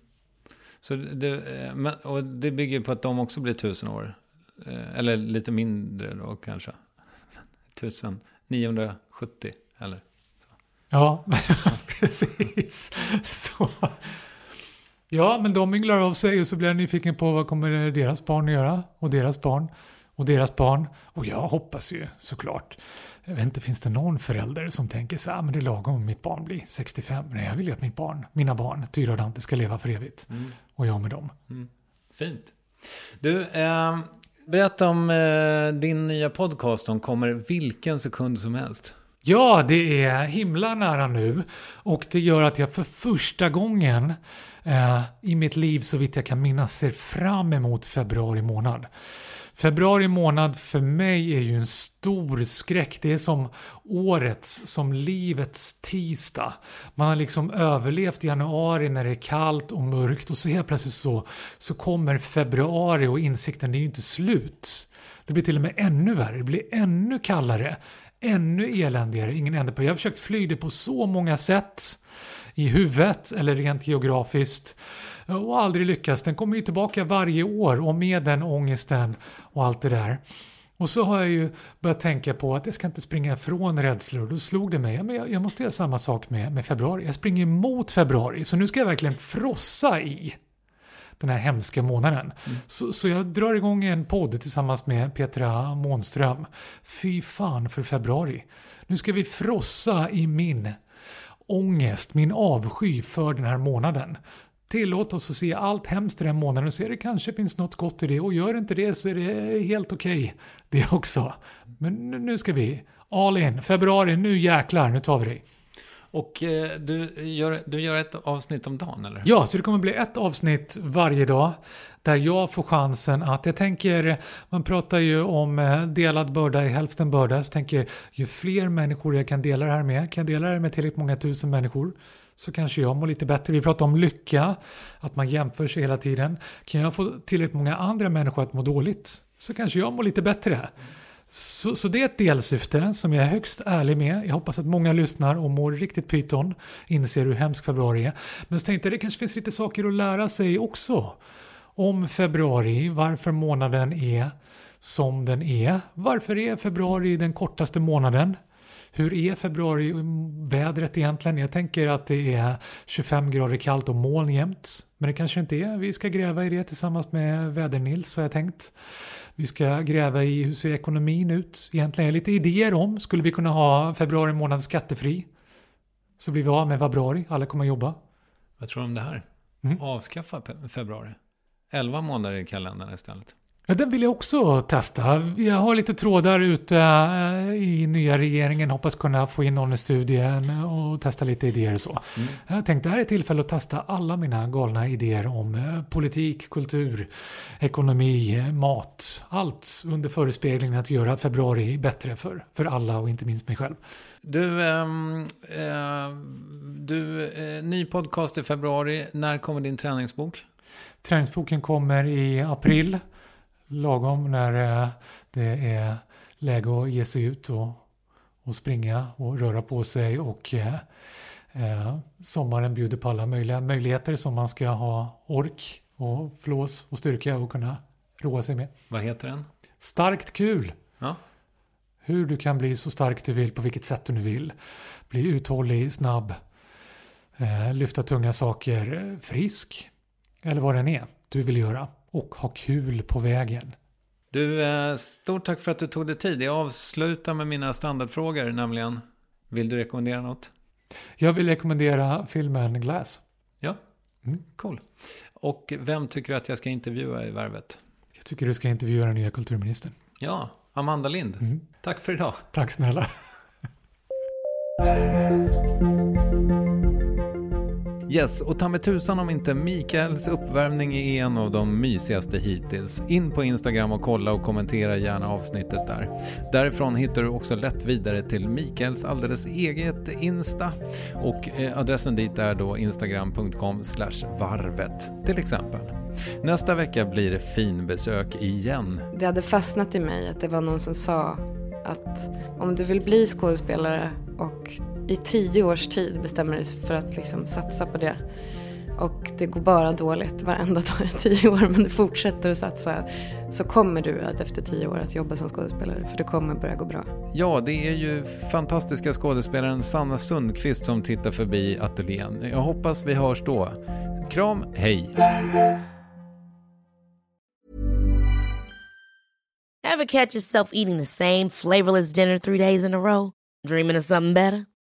Så det, men, och det bygger på att de också blir tusen år. Eh, eller lite mindre då kanske. 1970 eller? Ja, precis. Så. Ja, men de ynglar av sig och så blir jag nyfiken på vad kommer deras barn att göra och deras barn och deras barn. Och jag hoppas ju såklart. Jag vet inte, finns det någon förälder som tänker så här, "Ah, men det är lagom om mitt barn blir 65. Nej, jag vill ju att mitt barn, mina barn, Tyra och Dante, ska leva för evigt. Och jag med dem. Fint. Du, eh, berätta om eh, din nya podcast som kommer vilken sekund som helst. Ja, det är himla nära nu och det gör att jag för första gången eh, i mitt liv så vitt jag kan minnas ser fram emot februari månad. Februari månad för mig är ju en stor skräck. Det är som årets, som livets tisdag. Man har liksom överlevt januari när det är kallt och mörkt och så helt plötsligt så, så kommer februari och insikten det är ju inte slut. Det blir till och med ännu värre. Det blir ännu kallare. Ännu eländigare. Ingen ände på. Jag har försökt fly det på så många sätt. I huvudet eller rent geografiskt. Och aldrig lyckats. Den kommer ju tillbaka varje år och med den ångesten och allt det där. Och så har jag ju börjat tänka på att jag ska inte springa ifrån rädslor. Då slog det mig, ja, men jag, jag måste göra samma sak med, med februari. Jag springer emot februari. Så nu ska jag verkligen frossa i den här hemska månaden. Så, så jag drar igång en podd tillsammans med Petra Månström. Fy fan för februari. Nu ska vi frossa i min ångest, min avsky för den här månaden. Tillåt oss att se allt hemskt i den månaden och se det kanske finns något gott i det och gör inte det så är det helt okej det också. Men nu- nu ska vi All in. Februari, nu jäklar, nu tar vi det. Och eh, du, gör, du gör ett avsnitt om dagen eller? Ja, så det kommer bli ett avsnitt varje dag där jag får chansen att, jag tänker, man pratar ju om eh, delad börda i hälften börda, så tänker ju fler människor jag kan dela det här med, kan jag dela det med tillräckligt många tusen människor så kanske jag mår lite bättre. Vi pratar om lycka, att man jämför sig hela tiden. Kan jag få tillräckligt många andra människor att må dåligt så kanske jag mår lite bättre. Så, så det är ett delsyfte som jag är högst ärlig med. Jag hoppas att många lyssnar och mår riktigt pyton, inser hur hemsk februari är. Men så tänkte jag det kanske finns lite saker att lära sig också. Om februari, varför månaden är som den är. Varför är februari den kortaste månaden? Hur är februari vädret egentligen? Jag tänker att det är 25 grader kallt och moln jämt. Men det kanske inte är. Vi ska gräva i det tillsammans med Väder-Nils har jag tänkt. Vi ska gräva i hur ser ekonomin ut? Egentligen lite idéer om. Skulle vi kunna ha februari månad skattefri? Så blir vi av med februari. Alla kommer att jobba. Vad tror du om det här? Mm. Avskaffa februari. 11 månader i kalendern istället. Ja, den vill jag också testa. Jag har lite trådar ute eh, i nya regeringen. Hoppas kunna få in någon i studien och testa lite idéer och så. Jag tänkte det här är ett tillfälle att testa alla mina galna idéer om eh, politik, kultur, ekonomi, eh, mat. Allt under förespeglingen att göra februari bättre för, för alla och inte minst mig själv. Du, ehm, eh, du eh, ny podcast i februari. När kommer din träningsbok? Träningsboken kommer i april. Lagom när eh, det är läge att ge sig ut och, och springa och röra på sig och eh, eh, sommaren bjuder på alla möjliga möjligheter som man ska ha ork och flås och styrka och kunna roa sig med. Vad heter den? Starkt kul! Ja. Hur du kan bli så stark du vill på vilket sätt du nu vill. Bli uthållig, snabb, eh, lyfta tunga saker, eh, frisk eller vad den är du vill göra och ha kul på vägen. Du, eh, stort tack för att du tog dig tid. Jag avslutar med mina standardfrågor, nämligen Vill du rekommendera något? Jag vill rekommendera filmen Glass. Ja, Mm. cool. Och vem tycker du att jag ska intervjua i Värvet? Jag tycker du ska intervjua den nya kulturministern. Ja, Amanda Lind. Mm. Tack för idag. Tack snälla. Yes, och ta med tusan om inte Mikaels uppvärmning är en av de mysigaste hittills. In på Instagram och kolla och kommentera gärna avsnittet där. Därifrån hittar du också lätt vidare till Mikaels alldeles eget Insta. Och eh, adressen dit är då instagram.com varvet till exempel. Nästa vecka blir det finbesök igen. Det hade fastnat i mig att det var någon som sa att om du vill bli skådespelare och i tio års tid bestämmer dig för att liksom satsa på det och det går bara dåligt varenda dag i tio år men du fortsätter att satsa så kommer du att efter tio år att jobba som skådespelare för det kommer börja gå bra. Ja, det är ju fantastiska skådespelaren Sanna Sundqvist som tittar förbi ateljén. Jag hoppas vi hörs då. Kram, hej! Ever catch yourself eating the same flavorless dinner three days in a row? Dreaming of something better?